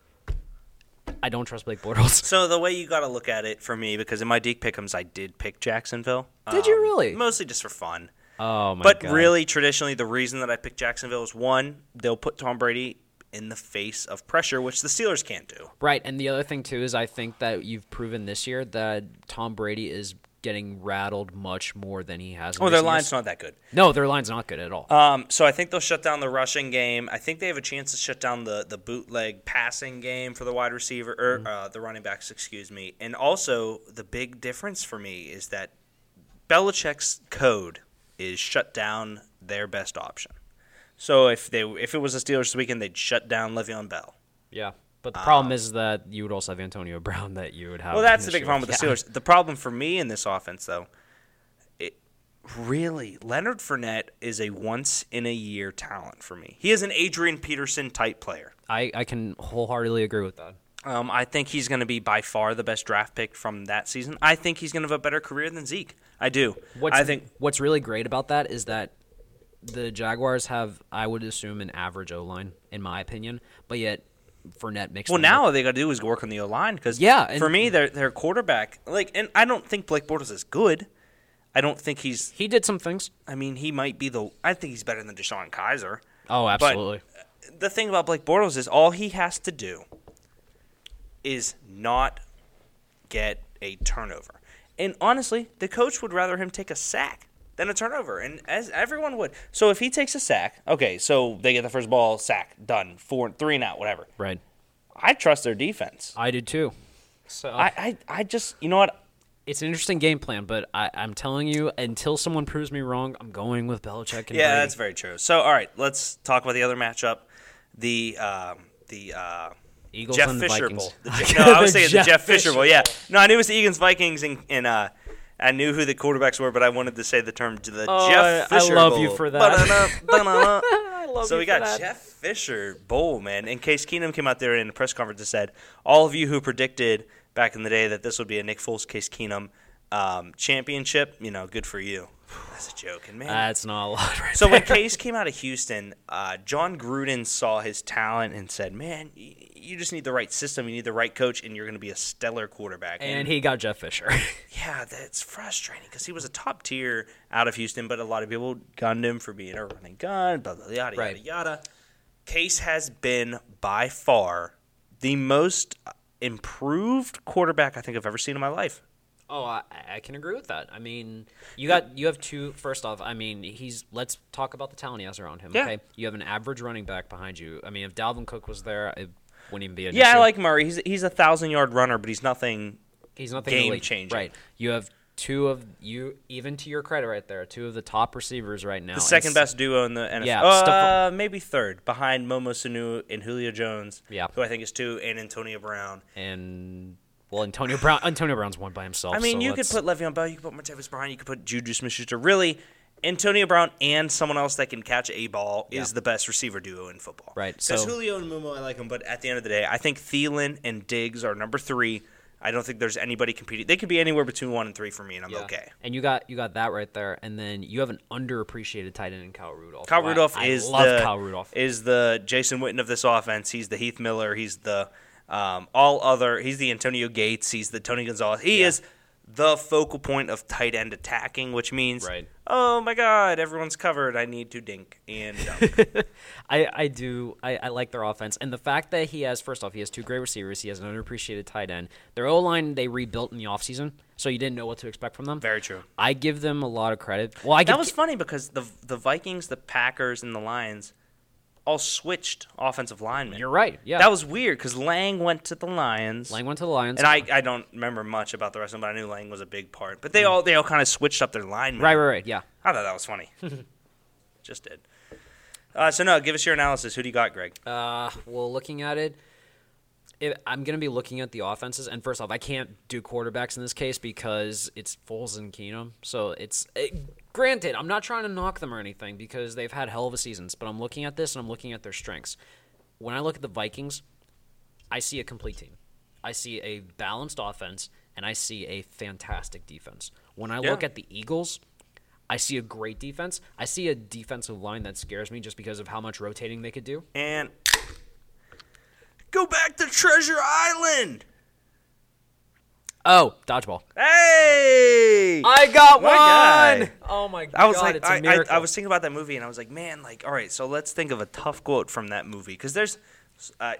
I don't trust Blake Bortles. So the way you got to look at it for me, because in my deep pickums I did pick Jacksonville. Um, Did you really? Mostly just for fun. Oh my god. but god! really, traditionally, the reason that I picked Jacksonville is one, they'll put Tom Brady in the face of pressure, which the Steelers can't do. Right, and the other thing too is I think that you've proven this year that Tom Brady is getting rattled much more than he has. in Oh, their line's years. not that good. No, their line's not good at all. Um, so I think they'll shut down the rushing game. I think they have a chance to shut down the, the bootleg passing game for the wide receiver or uh, the running backs, excuse me. And also the big difference for me is that Belichick's code is shut down their best option. So if they if it was the Steelers this weekend, they'd shut down Le'Veon Bell. yeah, but the problem is that you would also have Antonio Brown that you would have. Well, that's the big problem with the Steelers. The problem for me in this offense, though, it really Leonard Fournette is a once in a year talent for me. He is an Adrian Peterson type player. I, I can wholeheartedly agree with that. Um, I think he's going to be by far the best draft pick from that season. I think he's going to have a better career than Zeke. I do. What's, I think what's really great about that is that the Jaguars have, I would assume, an average O line, in my opinion, but yet Fournette makes. Well, now look- all they got to do is work on the O line because Yeah, and- for me, their their quarterback like, and I don't think Blake Bortles is good. I don't think he's. he did some things. I mean, he might be the. I think he's better than DeShone Kizer. Oh, absolutely. the thing about Blake Bortles is all he has to do is not get a turnover. And honestly, the coach would rather him take a sack than a turnover, and as everyone would. So if he takes a sack, okay, so they get the first ball, sack, done, four, three and out, whatever. right. I trust their defense. I did too. So I, I, I just, you know what? it's an interesting game plan, but I, I'm telling you, until someone proves me wrong, I'm going with Belichick and Yeah, Brady. that's very true. So all right, let's talk about the other matchup, the um, the. Uh, Eagles Jeff and the Fisher Vikings. Bowl. The no, I was saying the Jeff Jeff Fisher, Fisher Bowl. Yeah, no, I knew it was the Eagles Vikings, and, and uh, I knew who the quarterbacks were, but I wanted to say the term the Oh, Jeff I- I love Bowl. you for that. Ba-da-da, ba-da-da. I love so we got. Jeff Fisher Bowl, man. And Case Keenum came out there in a press conference and said, "All of you who predicted back in the day that this would be a Nick Foles Case Keenum um, championship, you know, good for you." That's a joke, and man, That's not a lot right so when. Case came out of Houston, uh, Jon Gruden saw his talent and said, "Man, y- you just need the right system. You need the right coach, and you're going to be a stellar quarterback." and he got Jeff Fisher. yeah, that's frustrating because he was a top tier out of Houston, but a lot of people gunned him for being a running gun. Blah blah yada Right. yada yada. Case has been by far the most improved quarterback I think I've ever seen in my life. Oh, I, I can agree with that. I mean, you got you have two. First off, I mean, he's. Let's talk about the talent he has around him. Yeah. Okay, you have an average running back behind you. I mean, if Dalvin Cook was there, it wouldn't even be an Yeah, issue. I like Murray. He's he's a thousand yard runner, but he's nothing. he's nothing game changing. Right. You have two of you. Even to your credit, right there, two of the top receivers right now. The second s- best duo in the NFL. Yeah, uh, maybe third, behind Momo Sanu and Julio Jones. Yeah. who I think is two, and Antonio Brown. and well, Antonio Brown. Antonio Brown's one by himself. I mean, so you could put Le'Veon Bell, you could put Martavis Bryant, you could put Juju Smith-Schuster. Really, Antonio Brown and someone else that can catch a ball is the best receiver duo in football. Right, Because so- Julio and Momo, I like them, but at the end of the day, I think Thielen and Diggs are number three. I don't think there's anybody competing. They could be anywhere between one and three for me, and I'm Yeah. okay. And you got you got that right there, and then you have an underappreciated tight end in Kyle Rudolph. Kyle who I- Rudolph I is love the Kyle Rudolph. is the Jason Witten of this offense. He's the Heath Miller. He's the um, all other. He's the Antonio Gates. He's the Tony Gonzalez. He Yeah. is the focal point of tight end attacking, which means, Right. oh my God, everyone's covered. I need to dink and dunk. I, I do I, I like their offense and the fact that he has first off he has two great receivers he has an underappreciated tight end their O line they rebuilt in the offseason so you didn't know what to expect from them Very true. I give them a lot of credit well I That was funny because the the Vikings, the Packers, and the Lions all switched offensive linemen. you're right yeah That was weird because Lang went to the Lions. Lang went to the Lions And I, I don't remember much about the rest of them, but I knew Lang was a big part. But they all they all kind of switched up their linemen. right right right yeah I thought that was funny. Just did. Uh, so no, give us your analysis. Who do you got, Greg? Uh, well, looking at it, if, I'm going to be looking at the offenses. And first off, I can't do quarterbacks in this case because it's Foles and Keenum. So it's it, granted, I'm not trying to knock them or anything because they've had hell of a seasons. But I'm looking at this and I'm looking at their strengths. When I look at the Vikings, I see a complete team. I see a balanced offense and I see a fantastic defense. When I look at the Eagles, I see a great defense. I see a defensive line that scares me just because of how much rotating they could do. And go back to Treasure Island. Oh, dodgeball. Hey, I got My one. guy. Oh my god! I was like, it's a I, I. I was thinking about that movie, and I was like, man, like, all right, so let's think of a tough quote from that movie because there's Uh,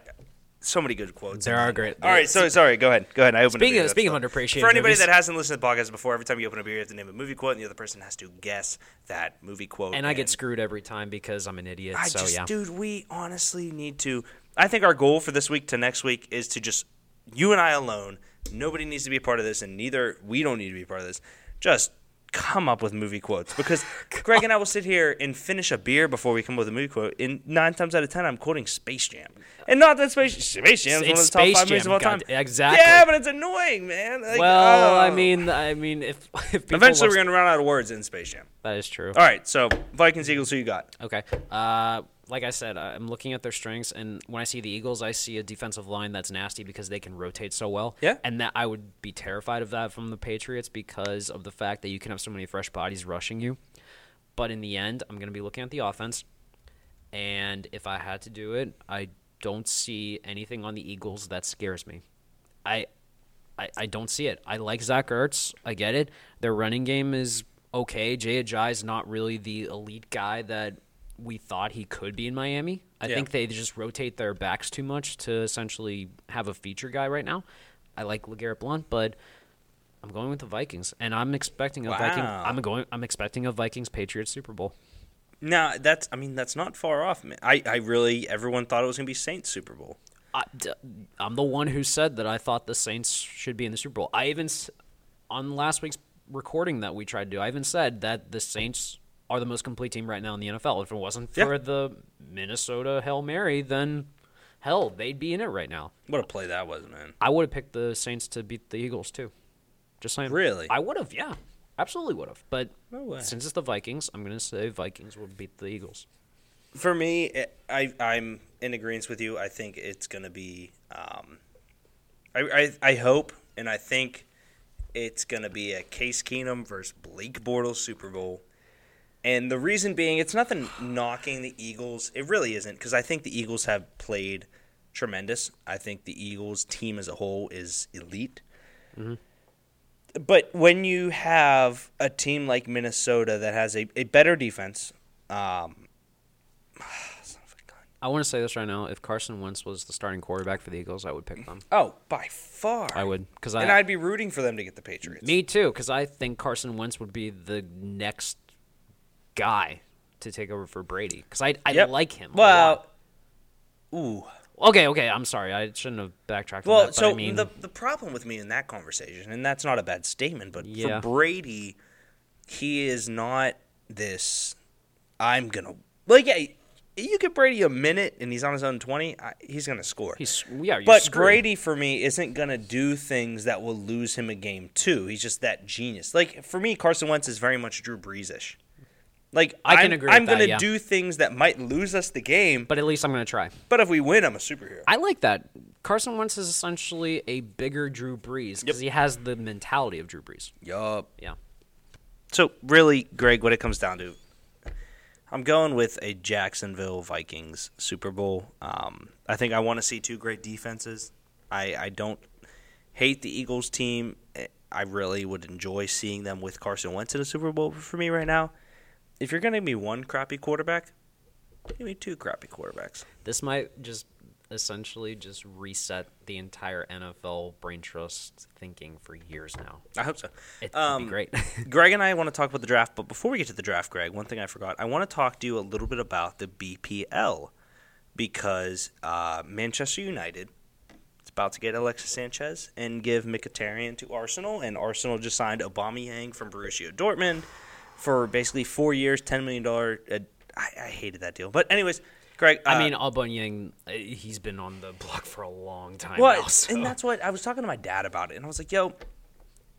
so many good quotes. There are great- All right, so sorry. Go ahead. Go ahead. I opened. Speaking a beer, of- speaking of underappreciated For anybody movies- that hasn't listened to the podcast before, every time you open a beer, you have to name a movie quote, and the other person has to guess that movie quote. And I get screwed every time because I'm an idiot. I so just, yeah. dude, we honestly need to. I think our goal for this week to next week is to just you and I alone. Nobody needs to be a part of this, and neither we don't need to be a part of this. Just come up with movie quotes because Greg and I will sit here and finish a beer before we come up with a movie quote. And nine times out of ten, I'm quoting Space Jam, and not that Space Space Jam is one of the top Space five movies of Jam, all time. God- exactly. Yeah, but it's annoying, man. Like, well, I oh. mean, I mean, if, if people eventually we're gonna run out of words in Space Jam. that is true. All right, so Vikings Eagles, who you got? Okay. Uh, like I said, I'm looking at their strengths, and when I see the Eagles, I see a defensive line that's nasty because they can rotate so well. Yeah. And that I would be terrified of that from the Patriots because of the fact that you can have so many fresh bodies rushing you. But in the end, I'm going to be looking at the offense, and if I had to do it, I don't see anything on the Eagles that scares me. I I, I don't see it. I like Zach Ertz. I get it. Their running game is okay. Jay Ajayi is not really the elite guy that we thought he could be in Miami. I Yeah. think they just rotate their backs too much to essentially have a feature guy right now. I like LeGarrette Blunt, but I'm going with the Vikings, and I'm expecting a Viking. I'm going. I'm expecting a Vikings Patriots Super Bowl. No, that's. I mean, that's not far off. Man. I, I really. Everyone thought it was gonna be Saints Super Bowl. I'm the one who said that I thought the Saints should be in the Super Bowl. I even on last week's recording that we tried to do, I even said that the Saints are the most complete team right now in the NFL. If it wasn't for Yeah. the Minnesota Hail Mary, then hell, they'd be in it right now. What a play that was, man. I would have picked the Saints to beat the Eagles too. Just saying. Really? I would have, yeah. Absolutely would have. But No since it's the Vikings, I'm going to say Vikings will beat the Eagles. For me, it- I I'm in agreement with you. I think it's gonna be. Um, I, I I hope and I think it's gonna be a Case Keenum versus Blake Bortles Super Bowl. And the reason being, it's nothing knocking the Eagles. It really isn't because I think the Eagles have played tremendous. I think the Eagles team as a whole is elite. But when you have a team like Minnesota that has a, a better defense, um, son of a gun. I want to say this right now. If Carson Wentz was the starting quarterback for the Eagles, I would pick them. oh, by far, I would, because I and I'd be rooting for them to get the Patriots. me too, because I think Carson Wentz would be the next guy to take over for Brady. Because I, I Yep. like him. Well, ooh. okay, okay. I'm sorry. I shouldn't have backtracked. Well, that, so I mean, the the problem with me in that conversation, and that's not a bad statement, but Yeah. for Brady, he is not this. I'm gonna like yeah. You give Brady a minute and he's on his own twenty, I, he's gonna score. he's yeah. But screwed. Brady for me isn't gonna do things that will lose him a game too. He's just that genius. Like for me, Carson Wentz is very much Drew Brees-ish. Like I can I'm, agree with I'm gonna yeah. do things that might lose us the game, but at least I'm going to try. but if we win, I'm a superhero. I like that. Carson Wentz is essentially a bigger Drew Brees because he has the mentality of Drew Brees. Yup. Yeah. So really, Greg, what it comes down to, I'm going with a Jacksonville Vikings Super Bowl. Um, I think I want to see two great defenses. I, I don't hate the Eagles team. Eh, I really would enjoy seeing them with Carson Wentz in a Super Bowl for me right now. If you're going to give me one crappy quarterback, give me two crappy quarterbacks. This might just essentially just reset the entire NFL brain trust thinking for years now. I hope so. It would Um, be great. Greg and I want to talk about the draft, but before we get to the draft, Greg, one thing I forgot. I want to talk to you a little bit about the BPL because uh, Manchester United is about to get Alexis Sanchez and give Mkhitaryan to Arsenal, and Arsenal just signed Aubameyang from Borussia Dortmund for basically four years, ten million dollar. Uh, I, I hated that deal, but anyways, Greg. I uh, mean, Aubameyang, uh, he's been on the block for a long time what? now. so- And that's what I was talking to my dad about it, and I was like, "Yo,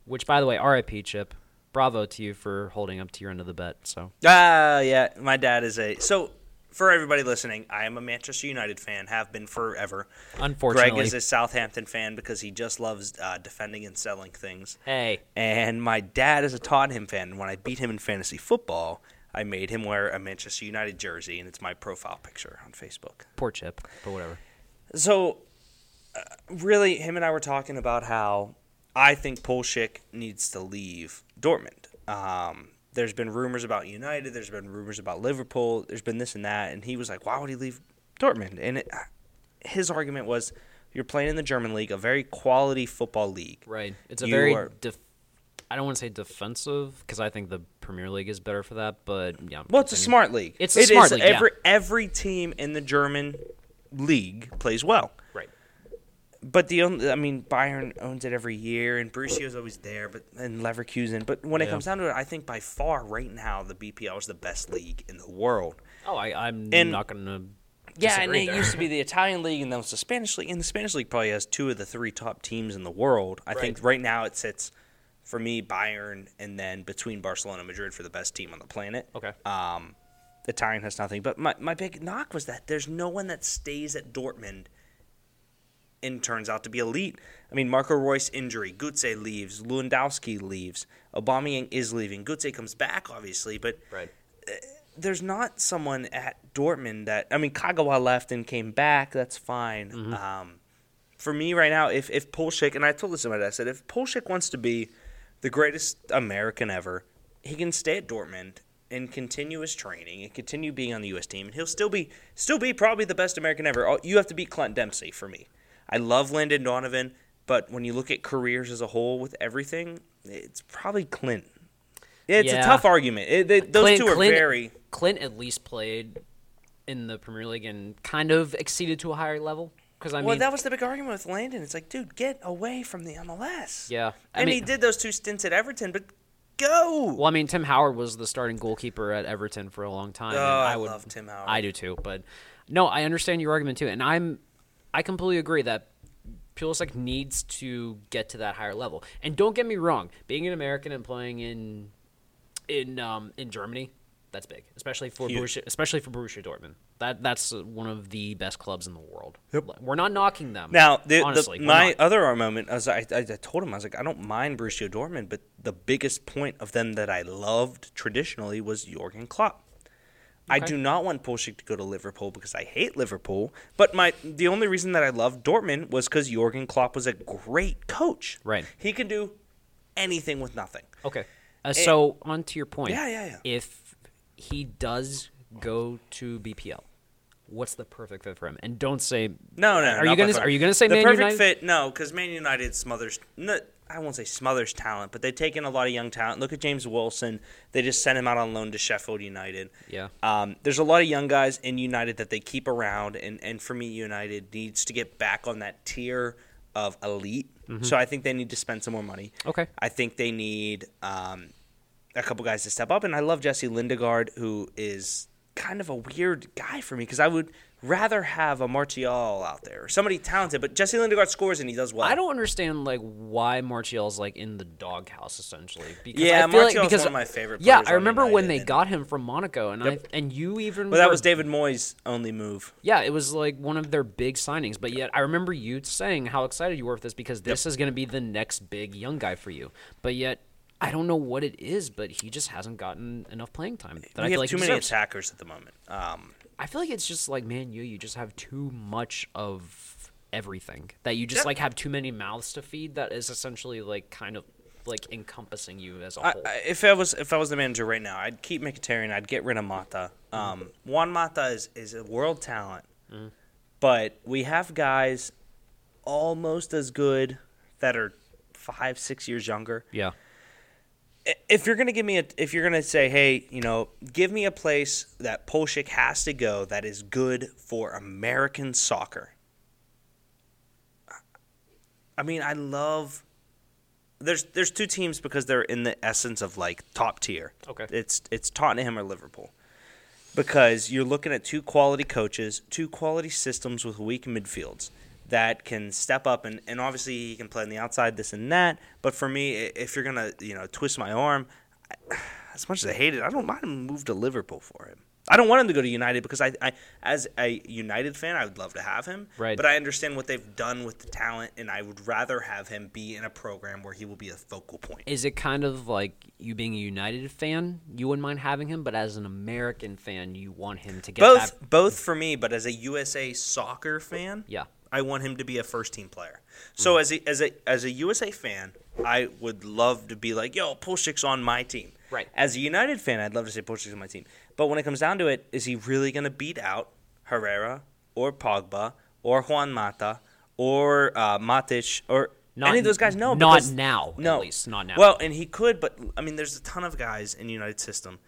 Which, by the way, RIP Chip. Bravo to you for holding up to your end of the bet. So Ah, yeah. My dad is a so. For everybody listening, I am a Manchester United fan. Have been forever. unfortunately, Greg is a Southampton fan because he just loves uh, defending and selling things. hey, And my dad is a Tottenham fan. And when I beat him in fantasy football, I made him wear a Manchester United jersey, and it's my profile picture on Facebook. poor Chip, but whatever. So, uh, really, him and I were talking about how I think Pulisic needs to leave Dortmund. Um, there's been rumors about United. There's been rumors about Liverpool. There's been this and that, and he was like, "Why would he leave Dortmund?" And it, his argument was you're playing in the German league, a very quality football league. Right. It's a You very are- def- I don't want to say defensive because I think the Premier League is better for that, but yeah. Well, it's a smart league. It's a It smart league, yeah. Every every team in the German league plays well. Right. But the only, I mean, Bayern owns it every year, and Borussia's always there, but and Leverkusen. But when it Yeah. comes down to it, I think by far right now the BPL is the best league in the world. Oh, I, I'm And- not going to. Yeah, and it used to be the Italian league, and then it's the Spanish league. And the Spanish league probably has two of the three top teams in the world. I think right now it sits for me Bayern, and then between Barcelona and Madrid for the best team on the planet. Okay. Um, Italian has nothing. But my, my big knock was that there's no one that stays at Dortmund and turns out to be elite. I mean, Marco Reus injury, Götze leaves, Lewandowski leaves, Aubameyang is leaving. Götze comes back, obviously, but Right. there's not someone at Dortmund that I mean Kagawa left and came back. That's fine. Mm-hmm. Um, for me right now, if if Pulisic and I told this somebody, I said if Pulisic wants to be the greatest American ever, he can stay at Dortmund and continue his training and continue being on the U.S. team, and he'll still be still be probably the best American ever. You have to beat Clint Dempsey for me. I love Landon Donovan, but when you look at careers as a whole with everything, it's probably Clint. It's a tough argument. It, those Clint- two are Clint- very. Clint at least played in the Premier League and kind of exceeded to a higher level. Because I well, mean, that was the big argument with Landon. It's like, dude, get away from the MLS. yeah. I and mean, he did those two stints at Everton, but go. Well, I mean, Tim Howard was the starting goalkeeper at Everton for a long time. Oh, and I would, love Tim Howard. I do too, but no, I understand your argument too, and I'm, I completely agree that Pulisic needs to get to that higher level. And don't get me wrong, being an American and playing in, in um in Germany, that's big, especially for Huge. Borussia, especially for Borussia Dortmund. That that's one of the best clubs in the world. Yep. We're not knocking them. Now, the, honestly, the, my not. other moment, as I, I, I told him, I was like, I don't mind Borussia Dortmund, but the biggest point of them that I loved traditionally was Jurgen Klopp. I do not want Pulisic to go to Liverpool because I hate Liverpool. But my the only reason that I loved Dortmund was because Jurgen Klopp was a great coach. Right. He can do anything with nothing. Okay. Uh, so on to your point. Yeah, yeah, yeah. If he does go to BPL, what's the perfect fit for him? And don't say No, no. Are you gonna. Are you gonna say the Man perfect United? fit? No, because Man United smothers. No, I won't say smothers talent, but they take in a lot of young talent. Look at James Wilson. They just sent him out on loan to Sheffield United. Yeah. Um, there's a lot of young guys in United that they keep around, and, and for me, United needs to get back on that tier of elite. So I think they need to spend some more money. Okay. I think they need um, a couple guys to step up, and I love Jesse Lingard, who is kind of a weird guy for me because I would rather have a Martial out there or somebody talented, but Jesse Lingard scores and he does well. I don't understand like why Martial's like in the doghouse essentially. Because Yeah, I feel like Martial's because one of my favorite Yeah, I remember when they and- got him from Monaco, and Yep. I and you even. But that were- was David Moyes' only move. Yeah, it was like one of their big signings. But yet, I remember you saying how excited you were for this because this is going to be the next big young guy for you. But yet, I don't know what it is, but he just hasn't gotten enough playing time. That I we feel have like too many attackers at the moment. Um, I feel like it's just like man, you you just have too much of everything that you just Yep. like have too many mouths to feed. That is essentially like kind of like encompassing you as a whole. I, if I was if I was the manager right now, I'd keep Mkhitaryan. I'd get rid of Mata. Um, Juan Mata is, is a world talent, but we have guys almost as good that are five six years younger. yeah, I- If you're gonna give me a, if you're gonna say, hey, you know, give me a place that Pulisic has to go that is good for American soccer. I mean, I love. There's there's two teams because they're in the essence of like top tier. Okay. It's it's Tottenham or Liverpool. Because you're looking at two quality coaches, two quality systems with weak midfields that can step up and, and obviously he can play on the outside, this and that. But for me, if you're gonna you know twist my arm, I, as much as I hate it, I don't mind him move to Liverpool for him. I don't want him to go to United because I, I as a United fan, I would love to have him. Right. But I understand what they've done with the talent, and I would rather have him be in a program where he will be a focal point. is it kind of like you being a United fan, you wouldn't mind having him, but as an American fan, you want him to get both that. both for me, but as a USA soccer fan, Yeah, I want him to be a first team player. So as a as a as a USA fan, I would love to be like, yo, Pulisic's on my team. Right. As a United fan, I'd love to say Pulisic's on my team. But when it comes down to it, is he really going to beat out Herrera or Pogba or Juan Mata or uh, Matic or Not- any of those guys. No, not because- now, at No, least, not now. Well, and he could, but I mean, there's a ton of guys in the United system.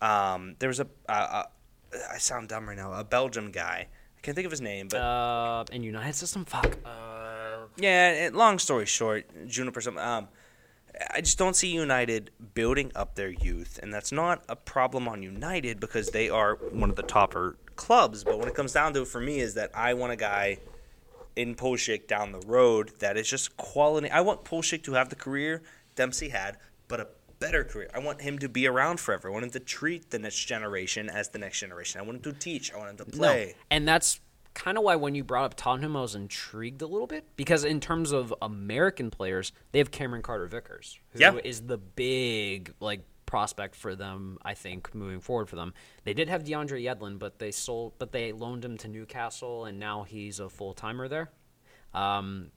Um, there was a uh, uh, I sound dumb right now. A Belgium guy. Can't think of his name, but Uh, in United System, fuck. Uh, yeah. It, long story short, Juniper. Something. Um, I just don't see United building up their youth, and that's not a problem on United because they are one of the topper clubs. But when it comes down to it, for me, is that I want a guy in Pulisic down the road that is just quality. I want Pulisic to have the career Dempsey had, but a better career. I want him to be around forever. I want him to treat the next generation as the next generation. I want him to teach. I want him to play. No. And that's kind of why when you brought up Tottenham, I was intrigued a little bit because in terms of American players, they have Cameron Carter Vickers, who is Yeah. the big like prospect for them. I think moving forward for them, they did have DeAndre Yedlin, but they sold, but they loaned him to Newcastle, and now he's a full timer there. Um,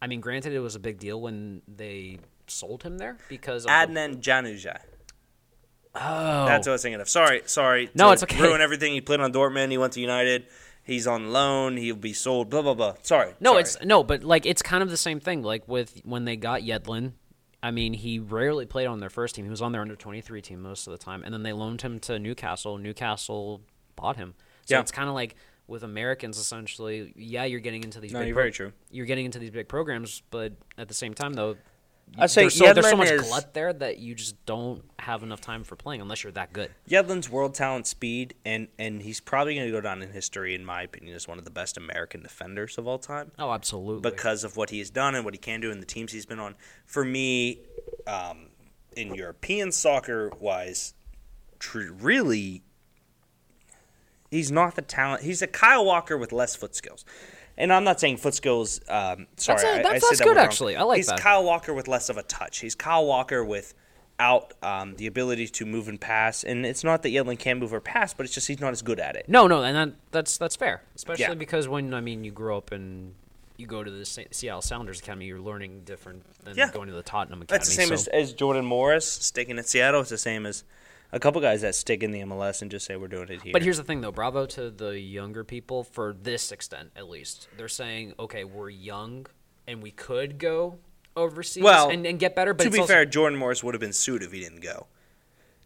I mean, granted, it was a big deal when they sold him there because of the- Adnan Januzaj. oh, That's what I was thinking of. Sorry, sorry. No, it's okay. Ruin everything. He played on Dortmund. He went to United. He's on loan. He'll be sold. Blah blah blah. Sorry. No, sorry. it's no, but like it's kind of the same thing. Like with when they got Yedlin, I mean, he rarely played on their first team. He was on their under twenty three team most of the time, and then they loaned him to Newcastle. Newcastle bought him. So Yeah. it's kind of like with Americans, essentially. Yeah, you're getting into these. No, big you're very true. You're getting into these big programs, but at the same time, though. I'd say there's so, there's so much is- glut there that you just don't have enough time for playing unless you're that good. Yedlin's world talent, speed, and and he's probably going to go down in history, in my opinion, as one of the best American defenders of all time Oh, absolutely. because of what he has done and what he can do in the teams he's been on. For me, um, in European soccer wise, tr- really, he's not the talent. He's a Kyle Walker with less foot skills. And I'm not saying foot skills. Um, sorry, That's a- I- I, that's- that's that good, actually. I like he's that. Kyle Walker with less of a touch. He's Kyle Walker without um, the ability to move and pass. And it's not that Yedlin can move or pass, but it's just he's not as good at it. No, no, and that, that's that's fair, especially Yeah. because when I mean you grow up and you go to the Seattle Sounders Academy, you're learning different than Yeah. going to the Tottenham Academy. That's the same so- as, as Jordan Morris sticking at Seattle. It's the same as a couple guys that stick in the MLS and just say we're doing it here. But here's the thing, though. Bravo to the younger people for this extent, at least. They're saying, okay, we're young and we could go overseas Well, and, and get better. But to be also- fair, Jordan Morris would have been sued if he didn't go,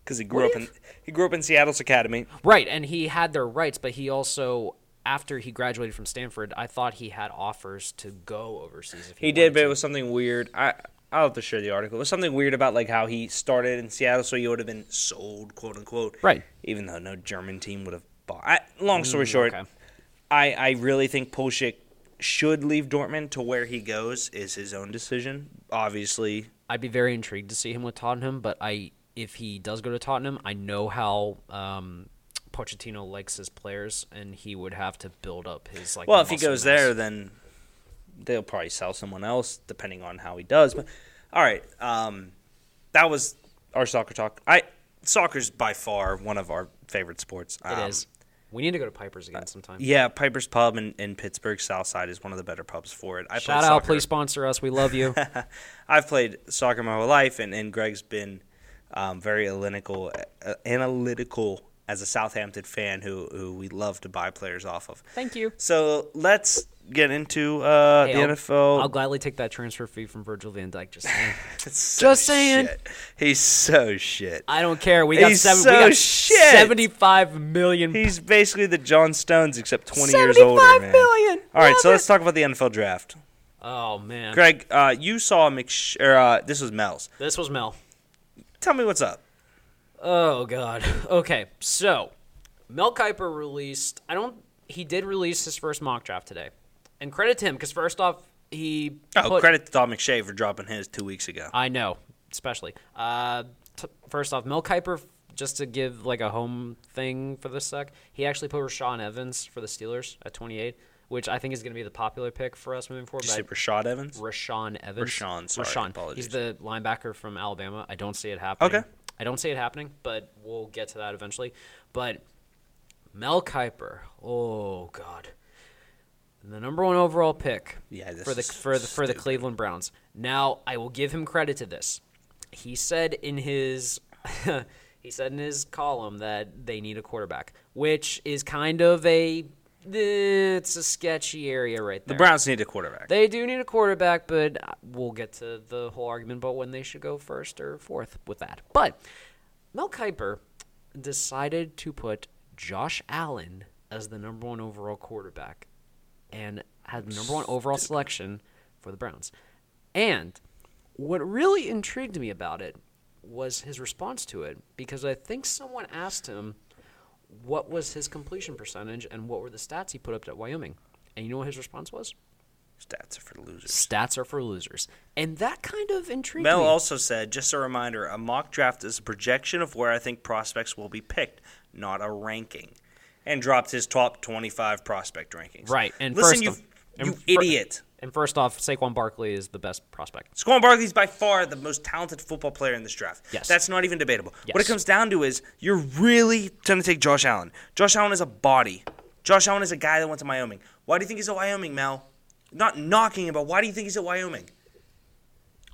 because he grew Would up in he grew up in Seattle's academy. right? And he had their rights, but he also, after he graduated from Stanford, I thought he had offers to go overseas. If he, He did, but to. it was something weird. I I'll have to share the article. It was something weird about like how he started in Seattle, so he would have been sold, quote unquote. Right. Even though no German team would have bought. I, long story short, Mm, okay. I I really think Pulisic should leave Dortmund. To where he goes is his own decision. Obviously, I'd be very intrigued to see him with Tottenham, but I if he does go to Tottenham, I know how um, Pochettino likes his players, and he would have to build up his like. Well, if he goes mass. there, then they'll probably sell someone else, depending on how he does. But all right, um, that was our soccer talk. I soccer's by far one of our favorite sports. it Um, is. We need to go to Piper's again sometime. Yeah, Piper's Pub in, in Pittsburgh South Side is one of the better pubs for it. I Shout out, soccer- please sponsor us. We love you. I've played soccer my whole life, and, and Greg's been um, very analytical, uh, analytical as a Southampton fan who who we love to buy players off of. Thank you. So let's get into uh, Hey, the I'll- NFL. I'll gladly take that transfer fee from Virgil Van Dijk. Just saying. So Just saying. shit. He's so shit. I don't care. We got He's seven. so we got shit. seventy-five million. He's basically the John Stones, except 20 years older, 75 man. All right, Love so it. let's talk about the NFL draft. Oh man, Greg, uh, you saw Mc. Or, uh, this was Mel's. this was Mel. Tell me what's up. Oh god. Okay, so Mel Kiper released. I don't. He did release his first mock draft today, and credit to him because first off, he Oh, put- credit to Todd McShay for dropping his two weeks ago. I know, especially. Uh, t- first off, Mel Kiper, just to give like a home thing for this sec, he actually put Rashaan Evans for the Steelers at 28, which I think is going to be the popular pick for us moving forward. Did you say Rashad Evans? Rashaan Evans. Rashaan, sorry, Rashaan. apologies. He's the linebacker from Alabama. I don't see it happening. Okay. I don't see it happening, but we'll get to that eventually. But Mel Kiper, oh god, the number one overall pick Yeah, for the for the for the. Cleveland Browns. Now I will give him credit to this. He said in his he said in his column that they need a quarterback, which is kind of a it's a sketchy area right there. The. Browns need a quarterback. They do need a quarterback, but we'll get to the whole argument about when they should go first or fourth with that. But Mel Kiper decided to put Josh Allen as the number one overall quarterback and had the number one overall selection for the Browns. And what really intrigued me about it was his response to it because I think someone asked him what was his completion percentage and what were the stats he put up at Wyoming. And you know what his response was? Stats are for losers. Stats are for losers. And that kind of intrigued me. Mel me. also said, just a reminder, a mock draft is a projection of where I think prospects will be picked, not a ranking. And dropped his top 25 prospect rankings. Right, and listen, first you, you and idiot. and first off, Saquon Barkley is the best prospect. Saquon Barkley is by far the most talented football player in this draft. Yes. That's not even debatable. What it comes down to is you're really trying to take Josh Allen. Josh Allen is a body. Josh Allen is a guy that went to Wyoming. Why do you think he's at Wyoming, Mel? Not knocking him, but why do you think he's at Wyoming?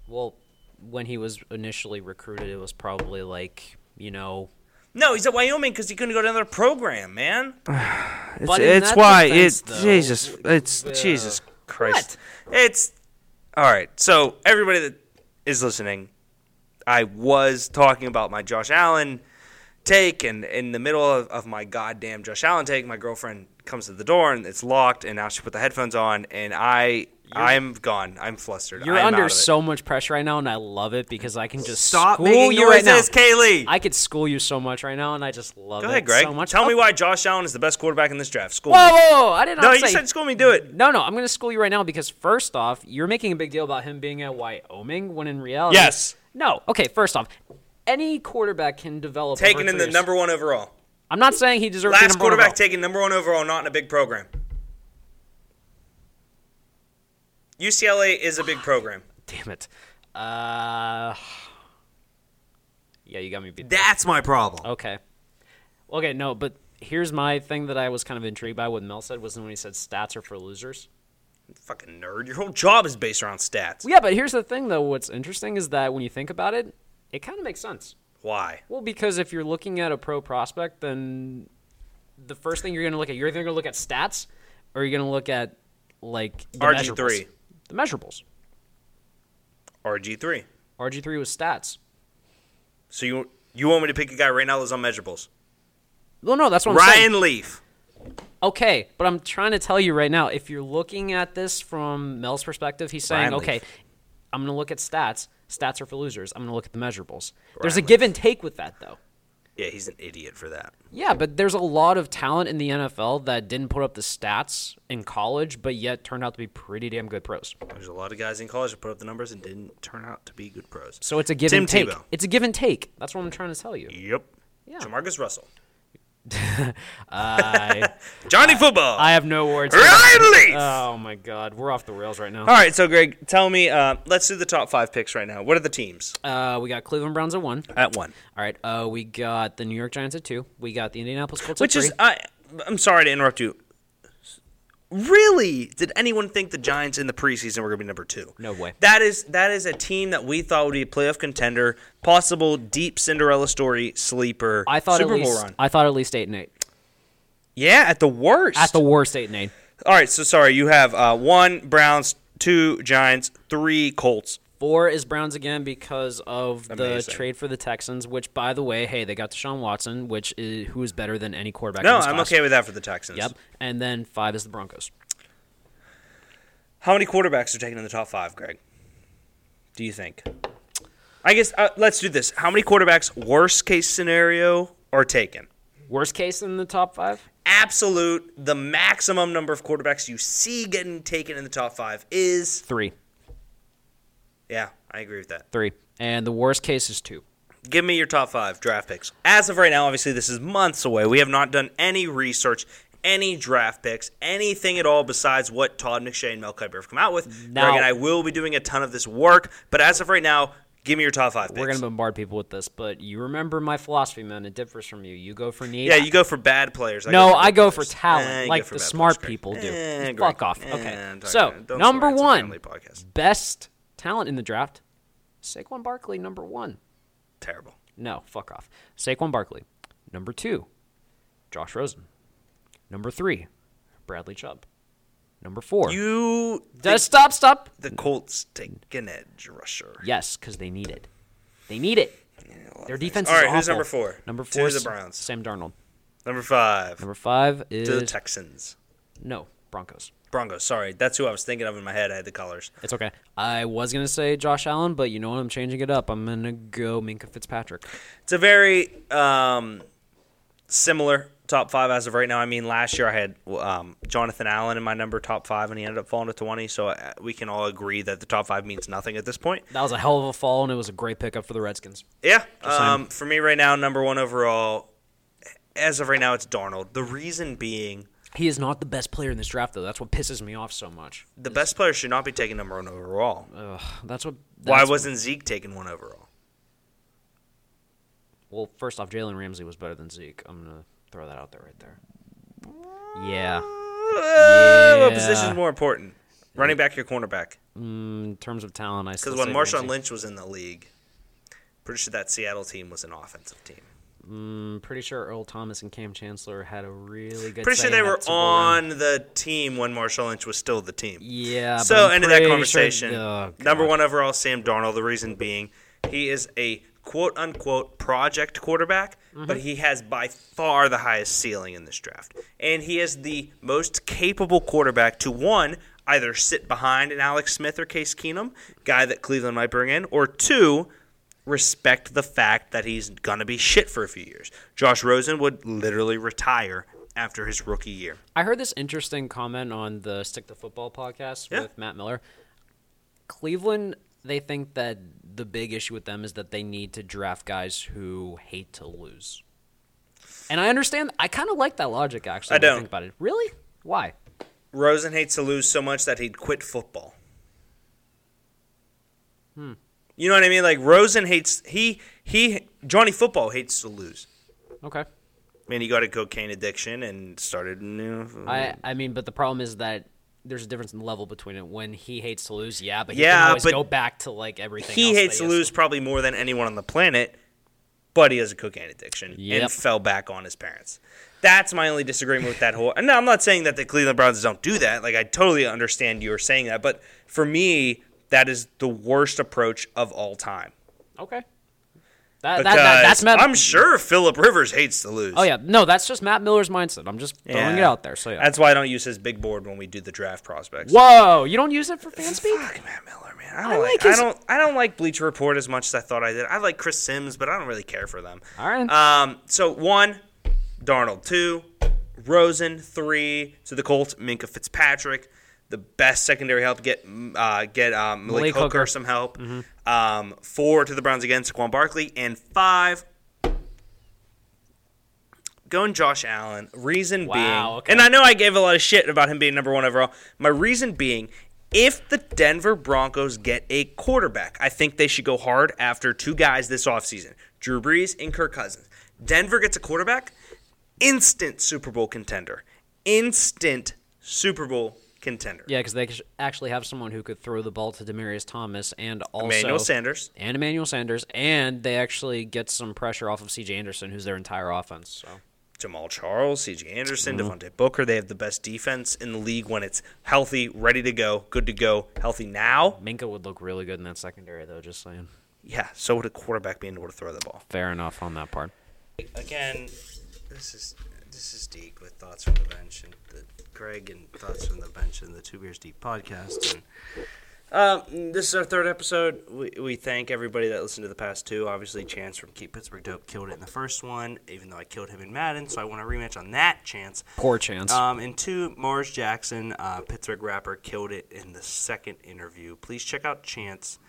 Well, when he was initially recruited, it was probably like, you know, No, he's at Wyoming because he couldn't go to another program, man. But it's in it's that why defense, it's though, Jesus. It's Jesus Christ. It's all right. So everybody that is listening, I was talking about my Josh Allen take, and in the middle of, of my goddamn Josh Allen take, my girlfriend comes to the door and it's locked, and now she put the headphones on, and I I'm gone. I'm flustered. you're I'm under it. so much pressure right now, and I love it because I can just Stop school making you right now. noises, Kaylee. I could school you so much right now, and I just love Go it ahead, Greg. so much. Tell me Oh, why Josh Allen is the best quarterback in this draft. School Whoa, me. whoa, whoa! I did not No, say. you said school me. Do it. no, no, I'm going to school you right now because first off, you're making a big deal about him being at Wyoming when in reality, Yes. No. Okay, first off, any quarterback can develop. Taken in the years. number one overall. I'm not saying he deserves Last quarterback taken number one overall, not in a big program. UCLA is a big program. Damn it. Uh, yeah, you got me beat. there. That's my problem. Okay. Okay, no, but here's my thing that I was kind of intrigued by what Mel said was when he said stats are for losers. Fucking nerd. Your whole job is based around stats. Yeah, but here's the thing though. What's interesting is that when you think about it, it kind of makes sense. Why? Well, because if you're looking at a pro prospect, then the first thing you're going to look at, you're either going to look at stats or you're going to look at like the RG3. Measurables. The measurables. RG3. RG3 was stats. So you you want me to pick a guy right now that's on measurables? Well, no, that's what I'm saying. Ryan Leaf. Okay, but I'm trying to tell you right now, if you're looking at this from Mel's perspective, he's saying, Ryan Leaf. okay, I'm going to look at stats. Stats are for losers. I'm going to look at the measurables. There's a Ryan give and take with that, though. Yeah, he's an idiot for that. Yeah, but there's a lot of talent in the NFL that didn't put up the stats in college, but yet turned out to be pretty damn good pros. There's a lot of guys in college that put up the numbers and didn't turn out to be good pros. So it's a give Tim and take. Tebow. It's a give and take. That's what I'm trying to tell you. Yep. Yeah. Jamarcus Russell. I Johnny Football. I have no words. Leaf. Oh my god, we're off the rails right now. All right, so Greg, tell me. Uh, let's do the top five picks right now. What are the teams Uh, we got Cleveland Browns at one. at one? All right. Uh, we got the New York Giants at two. We got the Indianapolis Colts Which at is, three. I, I'm sorry to interrupt you. Really, did anyone think the Giants in the preseason were going to be number two? No way. That is that is a team that we thought would be a playoff contender, possible deep Cinderella story sleeper. I thought Super at least Bowl run. I thought at least eight and eight. Yeah, at the worst. At the worst, eight and eight. All right, so sorry. You have uh, one Browns, two Giants, three Colts. Four is Browns again because of the trade for the Texans. Which, by the way, hey, they got Deshaun Watson, which is who is better than any quarterback. No, in this I'm class. okay with that for the Texans. Yep. And then five is the Broncos. How many quarterbacks are taken in the top five, Greg? Do you think? I guess uh, let's do this. How many quarterbacks, worst case scenario, are taken? Worst case in the top five. Absolute, the maximum number of quarterbacks you see getting taken in the top five is. Three. Yeah, I agree with that. Three. And the worst case is two. Give me your top five draft picks. As of right now, obviously, this is months away. We have not done any research, any draft picks, anything at all besides what Todd McShay and Mel Kiper have come out with. Now- Greg and I will be doing a ton of this work, but as of right now, give me your top five picks. We're gonna bombard people with this, but you remember my philosophy, man. It differs from you. You go for need. yeah, you go for bad players. I no, for I go for talent, Eh, like for the smart players, people do. Eh, fuck off. Eh, Okay. So number swear, it's a one, best talent in the draft, Saquon Barkley, number one. Terrible. No, fuck off. Saquon Barkley. Number two, Josh Rosen. Number three, Bradley Chubb. Number four. You Just stop, stop. the Colts take an edge rusher. Yes, because they need it. They need it. Their defense All is right, who's awful. number four? Number To four the Browns. Sam Darnold. Number five Number five to the Texans. no Broncos. Broncos. Sorry, that's who I was thinking of in my head. I had the colors. It's okay. I was gonna say Josh Allen, but you know what? I'm changing it up. I'm gonna go Minkah Fitzpatrick. It's a very um, similar top five as of right now. I mean, last year I had um, Jonathan Allen in my number top five, and he ended up falling to twenty. So uh, we can all agree that the top five means nothing at this point. That was a hell of a fall, and it was a great pickup for the Redskins. Yeah. Um, for me right now, number one overall, as of right now, it's Darnold. The reason being, He is not the best player in this draft, though. That's what pisses me off so much. the best player should not be taking number one overall. Ugh, that's what. Why wasn't Zeke taking one overall? Well, first off, Jalen Ramsey was better than Zeke. I'm gonna throw that out there right there. Yeah. Uh, What Yeah. position is more important? Running back or cornerback? Mm, in terms of talent, I Because when Marshawn Ramsey. Lynch was in the league, pretty sure that Seattle team was an offensive team. Mm, pretty sure Earl Thomas and Kam Chancellor had a really good. Pretty sure they were Super Bowl run. on the team when Marshall Lynch was still the team. Yeah. So end of that conversation. Sure, oh, Number one overall, Sam Darnold. The reason being, he is a quote unquote project quarterback, Mm-hmm. but he has by far the highest ceiling in this draft, and he is the most capable quarterback to one either sit behind an Alex Smith or Case Keenum, guy that Cleveland might bring in, or two. Respect the fact that he's gonna be shit for a few years. Josh Rosen would literally retire after his rookie year. I heard this interesting comment on the Stick to Football podcast Yeah. with Matt Miller. Cleveland, they think that the big issue with them is that they need to draft guys who hate to lose. And I understand. I kind of like that logic, actually. I don't. think about it. Really? Why? Rosen hates to lose so much that he'd quit football. Hmm. You know what I mean? Like Rosen hates he he Johnny Football hates to lose. Okay. I mean, he got a cocaine addiction and started. You know, I I mean, but the problem is that there's a difference in level between it. When he hates to lose, yeah, but he Yeah, can always but go back to like everything. he hates to lose probably more than anyone on the planet, but he has a cocaine addiction Yep. and fell back on his parents. That's my only disagreement with that whole. And I'm not saying that the Cleveland Browns don't do that. Like I totally understand you are saying that, but for me, that is the worst approach of all time. Okay. That, Because that, that that's Matt. I'm sure Philip Rivers hates to lose. Oh yeah, no, that's just Matt Miller's mindset. I'm just throwing it out there. So yeah. That's why I don't use his big board when we do the draft prospects. Whoa, you don't use it for Fanspeak? Fuck Matt Miller, man. I don't I like. like I don't. I don't like Bleacher Report as much as I thought I did. I like Chris Sims, but I don't really care for them. All right. Um. So one, Darnold. Two, Rosen. Three to the Colts. Minkah Fitzpatrick. The best secondary help. Get uh, get um, Malik, Malik Hooker, Hooker. some help. Um. Four to the Browns again. Saquon Barkley. And five. Going Josh Allen. Reason Wow, being, okay. and I know I gave a lot of shit about him being number one overall. My reason being, if the Denver Broncos get a quarterback, I think they should go hard after two guys this offseason Drew Brees and Kirk Cousins. Denver gets a quarterback, instant Super Bowl contender. Instant Super Bowl contender. Yeah, because they actually have someone who could throw the ball to Demaryius Thomas and also Emmanuel Sanders. and Emmanuel Sanders, and they actually get some pressure off of C.J. Anderson, who's their entire offense. So Jamaal Charles, C.J. Anderson, Mm-hmm. Devontae Booker. They have the best defense in the league when it's healthy, ready to go, good to go, healthy now. Minkah would look really good in that secondary, though. Just saying. Yeah, so would a quarterback being able to throw the ball. Fair enough on that part. again, this is this is Deke with thoughts from the bench and the Greg and thoughts from the bench and the Two Beers Deep podcast. And um, this is our third episode. We, we thank everybody that listened to the past two. Obviously, Chance from Keep Pittsburgh Dope killed it in the first one, even though I killed him in Madden. So I want a rematch on that chance. Poor chance. Um, and two, Mars Jackson, uh, Pittsburgh rapper, killed it in the second interview. Please check out Chance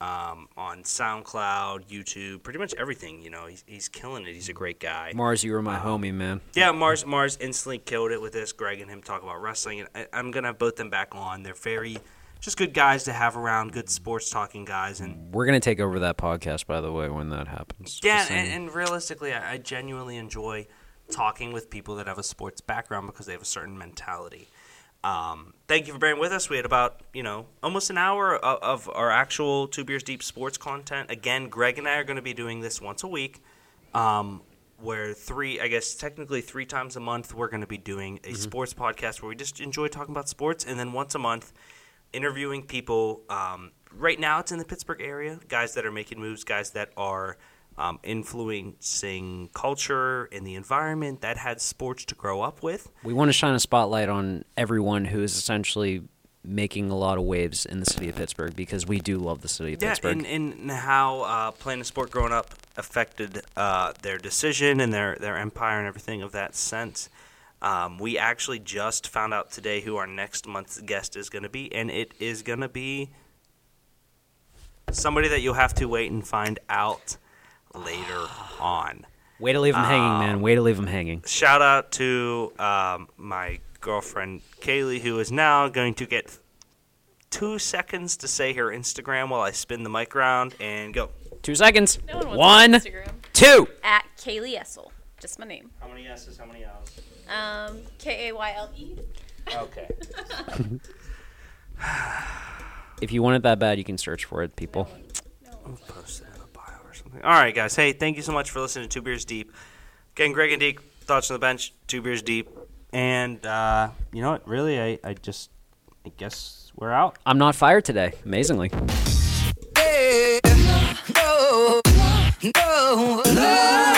um, on SoundCloud, YouTube, pretty much everything. You know, he's, he's killing it. He's a great guy. Mars, you were my homie, man. Yeah, Mars Mars instantly killed it with this. Greg and him talk about wrestling, and I, I'm gonna have both them back on. They're very just good guys to have around, good sports talking guys, and We're gonna take over that podcast, by the way, when that happens. yeah, and, and realistically, I, I genuinely enjoy talking with people that have a sports background because they have a certain mentality. Um, thank you for bearing with us. We had about you know almost an hour of, of our actual two beers deep sports content. Again, Greg and I are going to be doing this once a week. Um, where three, I guess technically three times a month, we're going to be doing a sports podcast where we just enjoy talking about sports, and then once a month, interviewing people. Um, right now, it's in the Pittsburgh area, guys that are making moves, guys that are um, influencing culture and the environment that had sports to grow up with. We want to shine a spotlight on everyone who is essentially making a lot of waves in the city of Pittsburgh because we do love the city of Yeah, Pittsburgh. and, and how uh, playing a sport growing up affected uh, their decision and their, their empire and everything of that sense. Um, we actually just found out today who our next month's guest is going to be, and it is going to be somebody that you'll have to wait and find out later on. Way to leave them hanging, Um, man. Way to leave them hanging. Shout out to um, my girlfriend Kaylee, who is now going to get two seconds to say her Instagram while I spin the mic around and go. Two seconds. No one wants One, my Instagram. two. At Kaylee Essel. Just my name. How many S's? How many L's? Um, K A Y L E. Okay. If you want it that bad, you can search for it, people. Post it all right, guys. Hey, thank you so much for listening to Two Beers Deep. Again, Greg and Deke, thoughts on the bench, Two Beers Deep. And uh, you know what? Really, I, I just I guess we're out. I'm not fired today, amazingly. Hey, no, no, no.